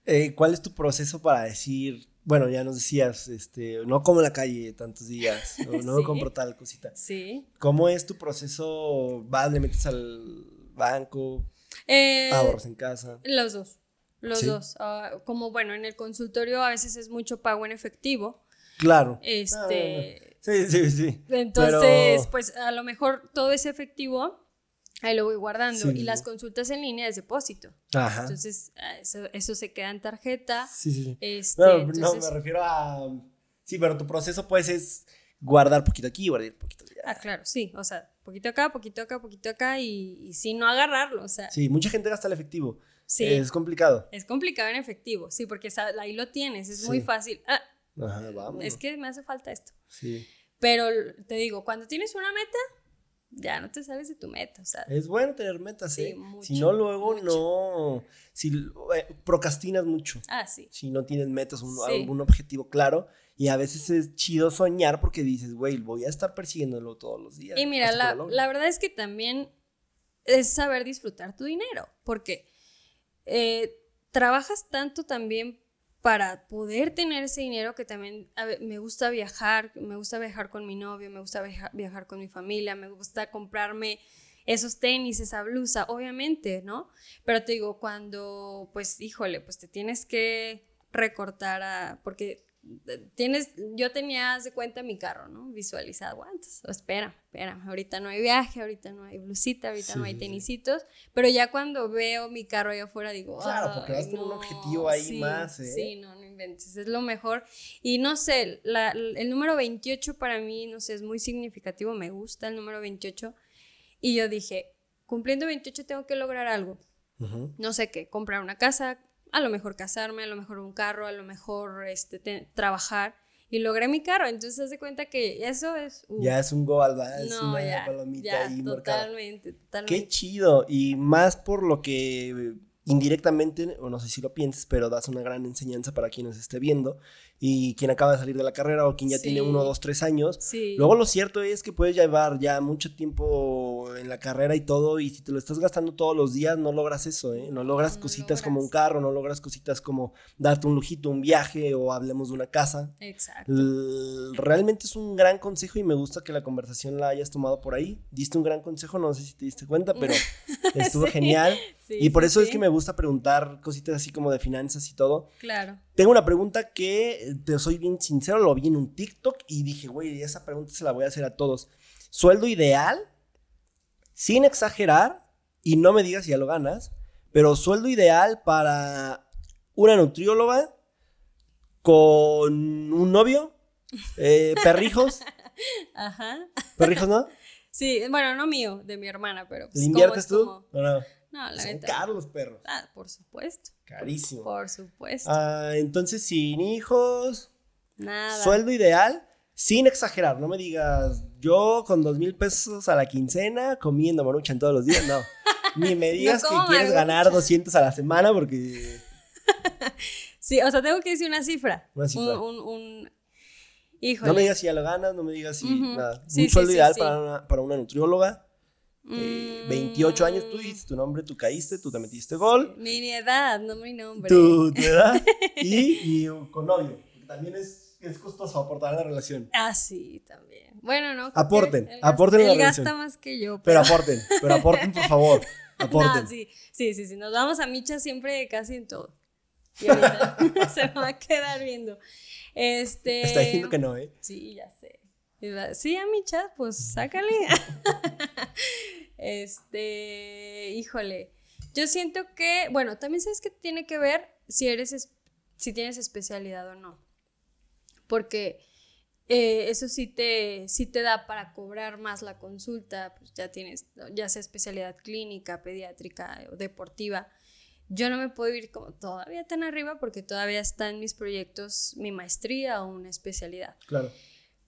Eh, ¿Cuál es tu proceso para decir, bueno, ya nos decías, este, no como en la calle tantos días, no, [laughs] compro tal cosita?
Sí.
¿Cómo es tu proceso? ¿Vas, le metes al banco?
Eh,
¿Ahorras en casa?
Los dos, los dos. Ah, como, bueno, en el consultorio a veces es mucho pago en efectivo.
Claro.
Este.
Sí, sí, sí.
Entonces, pues a lo mejor todo ese efectivo ahí lo voy guardando. Y las consultas en línea es depósito. Ajá. Entonces, ah, eso, se queda en tarjeta.
Sí, sí.
Este,
no, me refiero a. Sí, pero tu proceso, pues, es guardar poquito aquí, guardar poquito allá.
Ah, claro, sí. O sea, poquito acá, poquito acá, poquito acá y, y no agarrarlo. O sea.
Sí, mucha gente gasta el efectivo. Sí. Es complicado.
Es complicado en efectivo, sí, porque ahí lo tienes, es muy fácil. Ah,
Ajá, vamos.
Es que me hace falta esto.
Sí.
Pero te digo, cuando tienes una meta, ya no te sales de tu meta. O sea,
es bueno tener metas, ¿eh? si no, luego no. Si eh, procrastinas mucho.
Ah, sí.
Si no tienes metas, un, algún objetivo claro. Y a veces es chido soñar porque dices, güey, voy a estar persiguiéndolo todos los días.
Y mira, la, la, verdad es que también es saber disfrutar tu dinero. Porque eh, trabajas tanto también para poder tener ese dinero que también me gusta viajar, me gusta viajar con mi novio, me gusta viajar con mi familia, me gusta comprarme esos tenis, esa blusa, obviamente, ¿no? Pero te digo, cuando, pues, híjole, pues te tienes que recortar a, porque tienes, yo tenía, de cuenta mi carro, ¿no? Visualizado, antes, espera, espera, ahorita no hay viaje, ahorita no hay blusita, ahorita no hay tenisitos, pero ya cuando veo mi carro allá afuera digo,
claro, porque vas con un objetivo ahí más, ¿eh?
Sí, no, no inventes, es lo mejor. Y no sé, el número 28 para mí, no sé, es muy significativo, me gusta el número 28, y yo dije, cumpliendo 28 tengo que lograr algo. No sé qué, comprar una casa, a lo mejor casarme, a lo mejor un carro, a lo mejor este, trabajar. Y logré mi carro, entonces se cuenta que eso es...
ya es un go es una
ya,
palomita
ahí totalmente, totalmente.
Qué chido, y más por lo que indirectamente, o no sé si lo pienses, pero das una gran enseñanza para quien nos esté viendo y quien acaba de salir de la carrera o quien ya tiene uno, dos, tres años. Luego lo cierto es que puedes llevar ya mucho tiempo en la carrera y todo y si te lo estás gastando todos los días no logras eso, ¿eh? No logras cositas como un carro, no logras cositas como darte un lujito, un viaje o hablemos de una casa.
Exacto.
realmente es un gran consejo y me gusta que la conversación la hayas tomado por ahí. Diste un gran consejo, no sé si te diste cuenta, pero [laughs] estuvo genial. Y por eso es que me gusta preguntar cositas así como de finanzas y todo.
Claro.
Tengo una pregunta que, te soy bien sincero, lo vi en un TikTok y dije, güey, esa pregunta se la voy a hacer a todos. ¿Sueldo ideal? Sin exagerar, y no me digas si ya lo ganas, pero sueldo ideal para una nutrióloga con un novio, eh, perrijos. [laughs]
Ajá.
¿Perrijos no?
Sí, bueno, no mío, de mi hermana, pero.
Pues, inviertes tú? no.
No, la
Son caros los perros.
Ah, por supuesto.
Carísimo.
Por supuesto.
Ah, entonces, sin hijos.
Nada.
Sueldo ideal, sin exagerar. No me digas, yo con dos mil pesos a la quincena comiendo maruchan todos los días. No. [laughs] Ni me digas que quieres ganar 200 a la semana porque. [laughs]
sí, o sea, tengo que decir una cifra.
Una cifra.
Un, un,
No me digas si ya lo ganas, no me digas si. nada. un sueldo ideal para, una, para una nutrióloga 28 eh, años, tú dices tu nombre, tú caíste, tú te metiste gol.
Mi edad, no mi nombre.
Tu, [laughs] edad y, y, con novio, también es, es costoso aportar a la relación.
Ah, sí, también. Bueno, no.
Aporten, aporten la relación.
gasta más que yo.
Pero... aporten, pero aporten, por favor. [laughs] Aporten.
No, sí, sí, sí, sí, nos vamos a Micha siempre casi en todo. Y ahorita [laughs] se va a quedar viendo. Este...
Está diciendo que no, ¿eh?
Sí, ya sé. Sí, a mi chat, pues sácale. [laughs] este, híjole. Yo siento que, bueno, también sabes que tiene que ver si eres, si tienes especialidad o no. Porque eh, eso sí te, sí te da para cobrar más la consulta, pues ya tienes, ya sea especialidad clínica, pediátrica o deportiva. Yo no me puedo ir como todavía tan arriba porque todavía está en mis proyectos mi maestría o una especialidad.
Claro.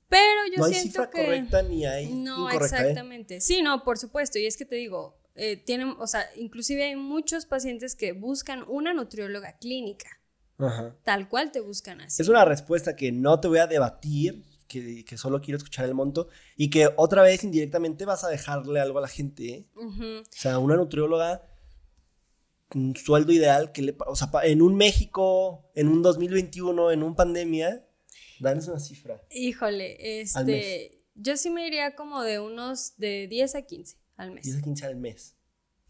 Pero yo
no hay
siento
cifra
que...
correcta ni hay
No,
incorrecta, ¿eh?
exactamente. Sí, no, por supuesto. Y es que te digo, eh, tienen, o sea, inclusive hay muchos pacientes que buscan una nutrióloga clínica,
Ajá.
tal cual te buscan así.
Es una respuesta que no te voy a debatir, que, que solo quiero escuchar el monto y que otra vez indirectamente vas a dejarle algo a la gente. ¿eh? O sea, una nutrióloga, un sueldo ideal, que le, o sea, en un México, en un 2021, en un pandemia, danos una cifra.
Híjole,
Al mes.
este, yo sí me iría como de unos de 10 a 15 al mes.
10 a 15 al mes.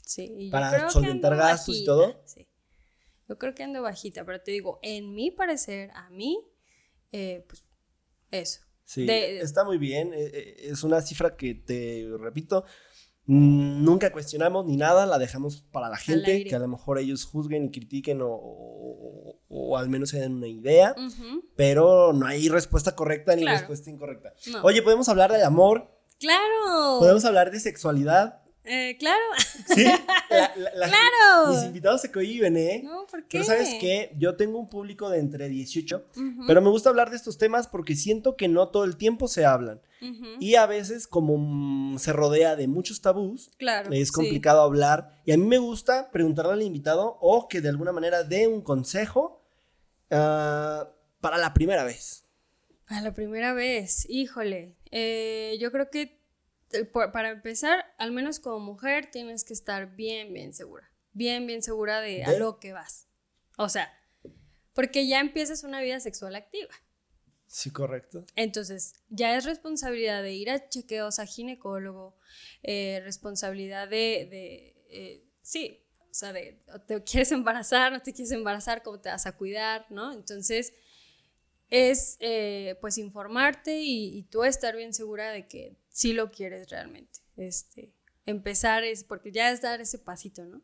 Sí, y
Para solventar gastos y
bajita,
todo.
Sí. Yo creo que ando bajita, pero te digo, en mi parecer, a mí, eh, pues eso.
Sí,
De-
está muy bien. eh, eh, Es una cifra que te repito, nunca cuestionamos ni nada, la dejamos para la gente, que a lo mejor ellos juzguen y critiquen o, o- o al menos se den una idea, pero no hay respuesta correcta ni
Claro.
respuesta incorrecta.
No.
Oye, podemos hablar del amor,
¡Claro!
podemos hablar de sexualidad,
Eh, claro,
¿sí? [laughs] La- la- la-
¡Claro!
Mis invitados se cohiben, ¿eh?
No, ¿por qué?
Pero sabes qué, yo tengo un público de entre 18,
Ujú,
pero me gusta hablar de estos temas porque siento que no todo el tiempo se hablan. Y a veces como mm, se rodea de muchos tabús,
Claro.
es
sí.
complicado hablar. Y a mí me gusta preguntarle al invitado o que de alguna manera dé un consejo ah, para la primera vez.
Para la primera vez, híjole. eh, yo creo que para empezar, al menos como mujer, tienes que estar bien, bien segura. Bien, bien segura de a lo que vas. O sea, porque ya empiezas una vida sexual activa.
Sí, correcto.
Entonces, ya es responsabilidad de ir a chequeos a ginecólogo, eh, responsabilidad de, de, eh, sí, o sea, de, te quieres embarazar, no te quieres embarazar, cómo te vas a cuidar, ¿no? Entonces, es pues pues informarte y, y tú estar bien segura de que sí lo quieres realmente. Este, empezar es, porque ya es dar ese pasito, ¿no?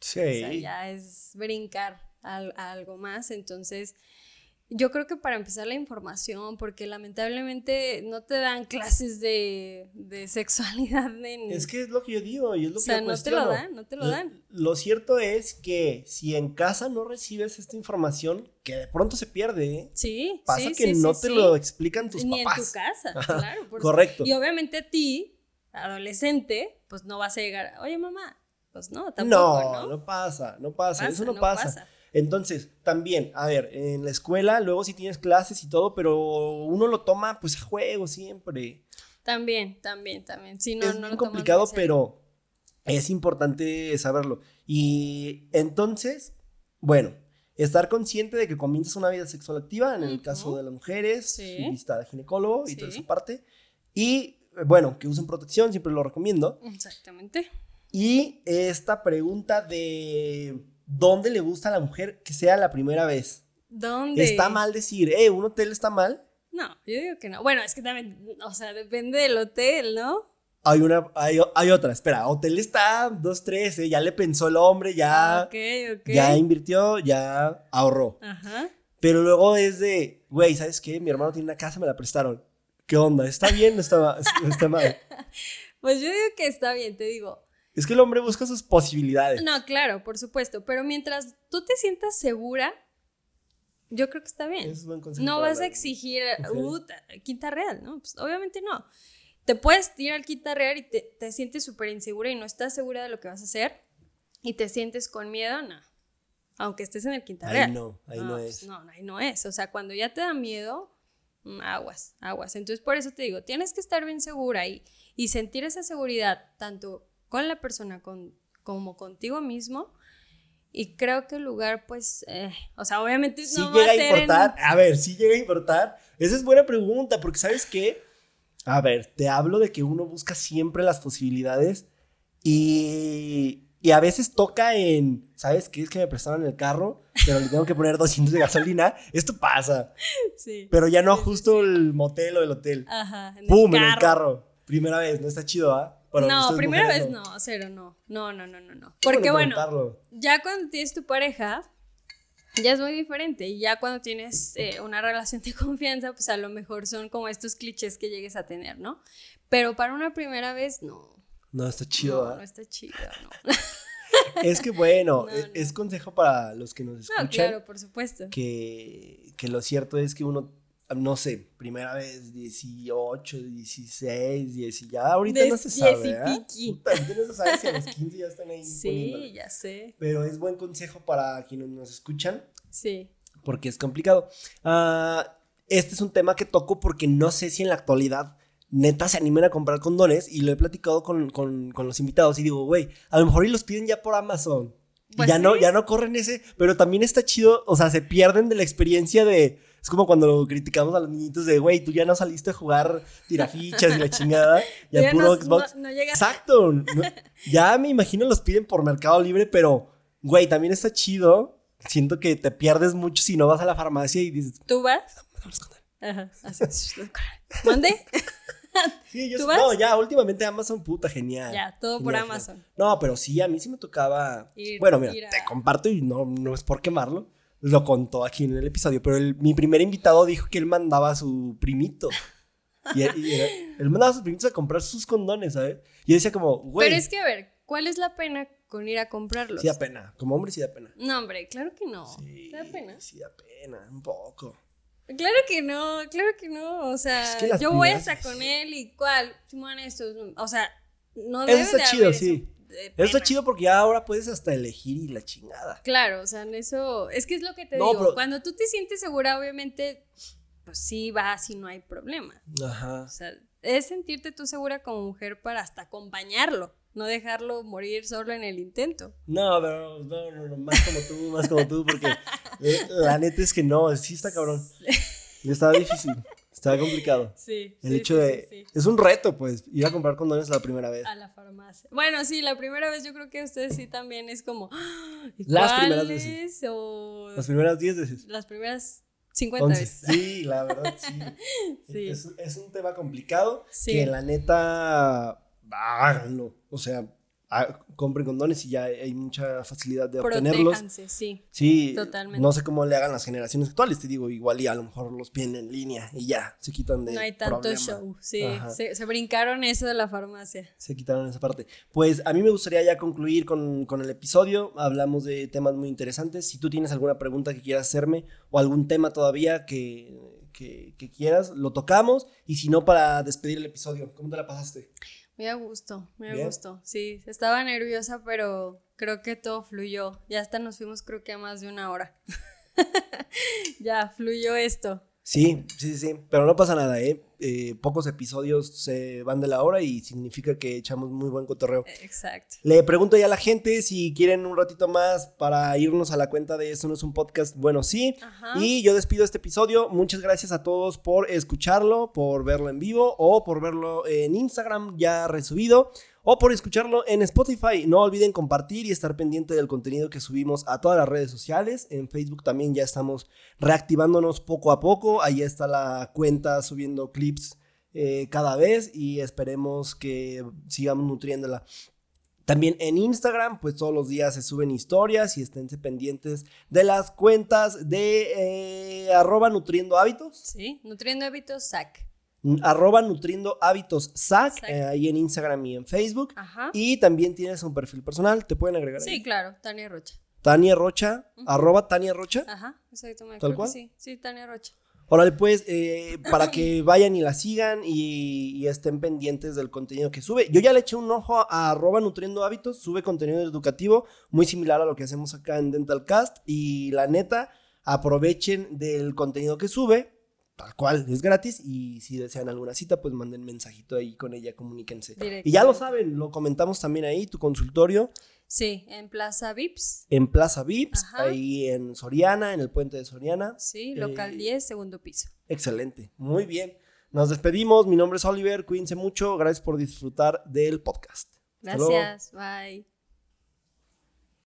Sí.
O sea, ya es brincar al- a, algo más. Entonces, yo creo que para empezar la información, porque lamentablemente no te dan clases de, de sexualidad en...
Es que es lo que yo digo y es lo
o
que
sea,
yo
no te lo dan, no te lo dan.
Lo cierto es que si en casa no recibes esta información, que de pronto se pierde, ¿eh?
Sí,
Pasa
sí,
que
sí,
no
sí,
te lo explican tus
Ni
papás.
en tu casa, claro. por
correcto.
Y obviamente a ti, adolescente, pues no vas a llegar, oye mamá, pues no, tampoco,
no,
¿no?
no, pasa, no pasa, eso no,
no
pasa.
pasa.
Entonces, también, a ver, en la escuela luego sí tienes clases y todo, pero uno lo toma pues a juego siempre.
También, también, también. Sí, no,
es
no
complicado,
muy serio.
pero es importante saberlo. Y entonces, bueno, estar consciente de que comienzas una vida sexual activa, en el caso de las mujeres,
Sí.
visita de ginecólogo y toda
Sí.
esa parte. Y bueno, que usen protección, siempre lo recomiendo.
Exactamente.
Y esta pregunta de dónde le gusta a la mujer que sea la primera vez.
¿Dónde?
Está mal decir, eh, un hotel está mal.
No, yo digo que no. Bueno, es que también, o sea, depende del hotel, ¿no?
Hay una, hay, hay otra, espera, hotel está dos, tres, eh, ya le pensó el hombre, ya,
Ah, ok, ok.
ya invirtió, ya ahorró.
Ajá.
Pero luego es de, güey, ¿sabes qué? Mi hermano tiene una casa, me la prestaron. ¿Qué onda? ¿Está bien o está, [laughs] está mal? [laughs]
Pues yo digo que está bien, te digo.
Es que el hombre busca sus posibilidades.
No, claro, por supuesto. Pero mientras tú te sientas segura, yo creo que está bien.
Es buen
No vas a exigir uh, ta- quinta real, ¿no? Pues obviamente no. Te puedes ir al quinta real y te, te sientes súper insegura y no estás segura de lo que vas a hacer y te sientes con miedo, no. Aunque estés en el quinta
Ahí
real.
no, ahí no
pues,
es.
No, ahí no es. O sea, cuando ya te da miedo, mm, aguas, aguas. Entonces, por eso te digo, tienes que estar bien segura y, y sentir esa seguridad tanto con la persona con, como contigo mismo. Y creo que el lugar, pues, eh, o sea, obviamente
Sí
no va
llega
a
a
ser en-
importar. A ver, sí llega a importar. Esa es buena pregunta, porque ¿sabes qué? A ver, te hablo de que uno busca siempre las posibilidades y, y a veces toca en, ¿sabes qué? Es que me prestaron el carro, pero le tengo que poner 200 de gasolina. Esto pasa, [laughs]
Sí.
pero ya no justo el motel o el hotel.
Ajá. en
¡Pum! En el carro. Primera vez, no está chido, ¿ah? Para
no, primera
mujeres,
vez no, cero, no. No, no, no, no, no. Porque bueno, ya cuando tienes tu pareja, ya es muy diferente. Y ya cuando tienes eh, una relación de [laughs] confianza, pues a lo mejor son como estos clichés que llegues a tener, ¿no? Pero para una primera vez, no.
No, está chido.
No,
¿ah?
no está chido, no. [laughs] [laughs]
Es que bueno,
No, no.
es consejo para los que nos escuchan.
No, claro, por supuesto.
que, que lo cierto es que uno, no sé, primera vez 18, 16, 10 y ya ahorita
Des-
no se sabe.
y
¿verdad?
piqui. [laughs]
No se sabe si a los 15 ya están ahí.
Sí, ya sé.
Pero es buen consejo para quienes nos escuchan
Sí.
porque es complicado. Ah, este es un tema que toco porque no sé si en la actualidad neta se animen a comprar condones y lo he platicado con, con- con los invitados y digo, güey, a lo mejor y los piden ya por Amazon. Y
Pues
ya, no,
sí.
ya no corren ese, pero también está chido, o sea, se pierden de la experiencia de... Es como cuando criticamos a los niñitos de, güey, tú ya no saliste a jugar tirafichas y la chingada, ya,
Ya
puro
no-
Xbox.
no- no
Exacto. ya me imagino los piden por Mercado Libre, pero, güey, también está chido. Siento que te pierdes mucho si no vas a la farmacia y dices,
¿Tú vas?
"Vamos con él".
Ajá. ¿Mande?
Sí, yo
¿Tú vas?
No, ya, últimamente Amazon, puta, genial.
Ya, todo por
Genial,
Amazon.
genial. No, pero sí, a mí sí me tocaba.
Ir-
bueno, mira,
ir a-
te comparto y no, no es por quemarlo. Lo contó aquí en el episodio, pero el- mi primer invitado dijo que él mandaba a su primito. Y, él- y era- él mandaba a sus primitos a comprar sus condones, ¿sabes? Y yo decía como, güey,
Pero es que, a ver, ¿cuál es la pena con ir a comprarlos?
sí da pena. Como hombre sí da pena.
No, hombre, claro que no.
Sí,
¿Te da pena?
Sí da pena, un poco.
Claro que no, claro que no. O sea,
Es que las
yo voy hasta con él y cuál, Simón, esto. O sea, no
Eso
debe
está
de
chido, sí.
Eso de
Eso está chido porque ya ahora puedes hasta elegir y la chingada.
Claro, o sea, en eso. Es que es lo que te
No,
digo.
pero-
Cuando tú te sientes segura, obviamente, pues sí vas y no hay problema.
Ajá.
O sea, es sentirte tú segura como mujer para hasta acompañarlo, no dejarlo morir solo en el intento.
No, pero no, no, no, más como tú, más como tú, porque eh, la neta es que no, sí está cabrón. [laughs] Está difícil, está complicado. [laughs]
Sí.
El
sí,
hecho de...
sí, sí.
Es un reto, pues, ir a comprar condones la primera vez.
A la farmacia. Bueno, sí, la primera vez yo creo que ustedes sí también es como. ¡ah! ¿y
Las primeras veces.
O
Las primeras 10 veces.
las primeras 50
11.
veces.
Sí, la verdad, sí. [laughs]
Sí.
Es, es un tema complicado
Sí.
que la neta, háganlo. O sea, ah, compren condones y ya hay mucha facilidad de obtenerlos.
Sí.
Sí,
Totalmente.
no sé cómo le hagan las generaciones actuales, te digo, igual y a lo mejor los piden en línea y ya, se quitan de
No hay tanto
problema.
show. Sí, se brincaron eso de la farmacia.
Se quitaron esa parte. Pues a mí me gustaría ya concluir con, con el episodio. Hablamos de temas muy interesantes. Si tú tienes alguna pregunta que quieras hacerme o algún tema todavía que, que, que quieras, lo tocamos. Y si no, para despedir el episodio, ¿cómo te la pasaste?
Muy a gusto, muy a gusto. Sí, estaba nerviosa, pero creo que todo fluyó. Ya hasta nos fuimos, creo que a más de una hora. [laughs] ya, fluyó esto.
Sí, sí, sí, pero no pasa nada, ¿eh? Eh, Pocos episodios se van de la hora y significa que echamos muy buen cotorreo.
Exacto.
Le pregunto ya a la gente si quieren un ratito más para irnos a la cuenta de Eso no es un podcast. Bueno, sí.
Ajá.
Y yo despido este episodio. Muchas gracias a todos por escucharlo, por verlo en vivo o por verlo en Instagram ya resubido o por escucharlo en Spotify. No olviden compartir y estar pendiente del contenido que subimos a todas las redes sociales. En Facebook también ya estamos reactivándonos poco a poco. Ahí está la cuenta subiendo clips eh, cada vez y esperemos que sigamos nutriéndola. También en Instagram, pues todos los días se suben historias y esténse pendientes de las cuentas de eh, arroba nutriendo hábitos,
Sí, nutriendo hábitos, SAC.
arroba nutriendo hábitos SAC,
Sac.
eh, ahí en Instagram y en Facebook.
Ajá.
Y también tienes un perfil personal, te pueden agregar
Sí,
ahí.
claro, Tania Rocha.
Tania Rocha,
Ujú.
arroba Tania Rocha.
Ajá, exacto. me
¿Tal cual?
Sí, sí, Tania Rocha.
Órale, pues, eh, para que [clears throat] vayan y la sigan y, y estén pendientes del contenido que sube. Yo ya le eché un ojo a, arroba nutriendo hábitos, sube contenido educativo muy similar a lo que hacemos acá en Dentalcast y la neta, aprovechen del contenido que sube, tal cual, es gratis y si desean alguna cita, pues manden mensajito ahí con ella, comuníquense.
Directo.
Y ya lo saben, lo comentamos también ahí, tu consultorio
Sí, en Plaza Vips.
en Plaza Vips,
Ajá.
ahí en Soriana, en el puente de Soriana.
Sí, local
Eh,
10, segundo piso.
Excelente, muy bien. Nos despedimos, mi nombre es Oliver, cuídense mucho, gracias por disfrutar del podcast.
Gracias, bye.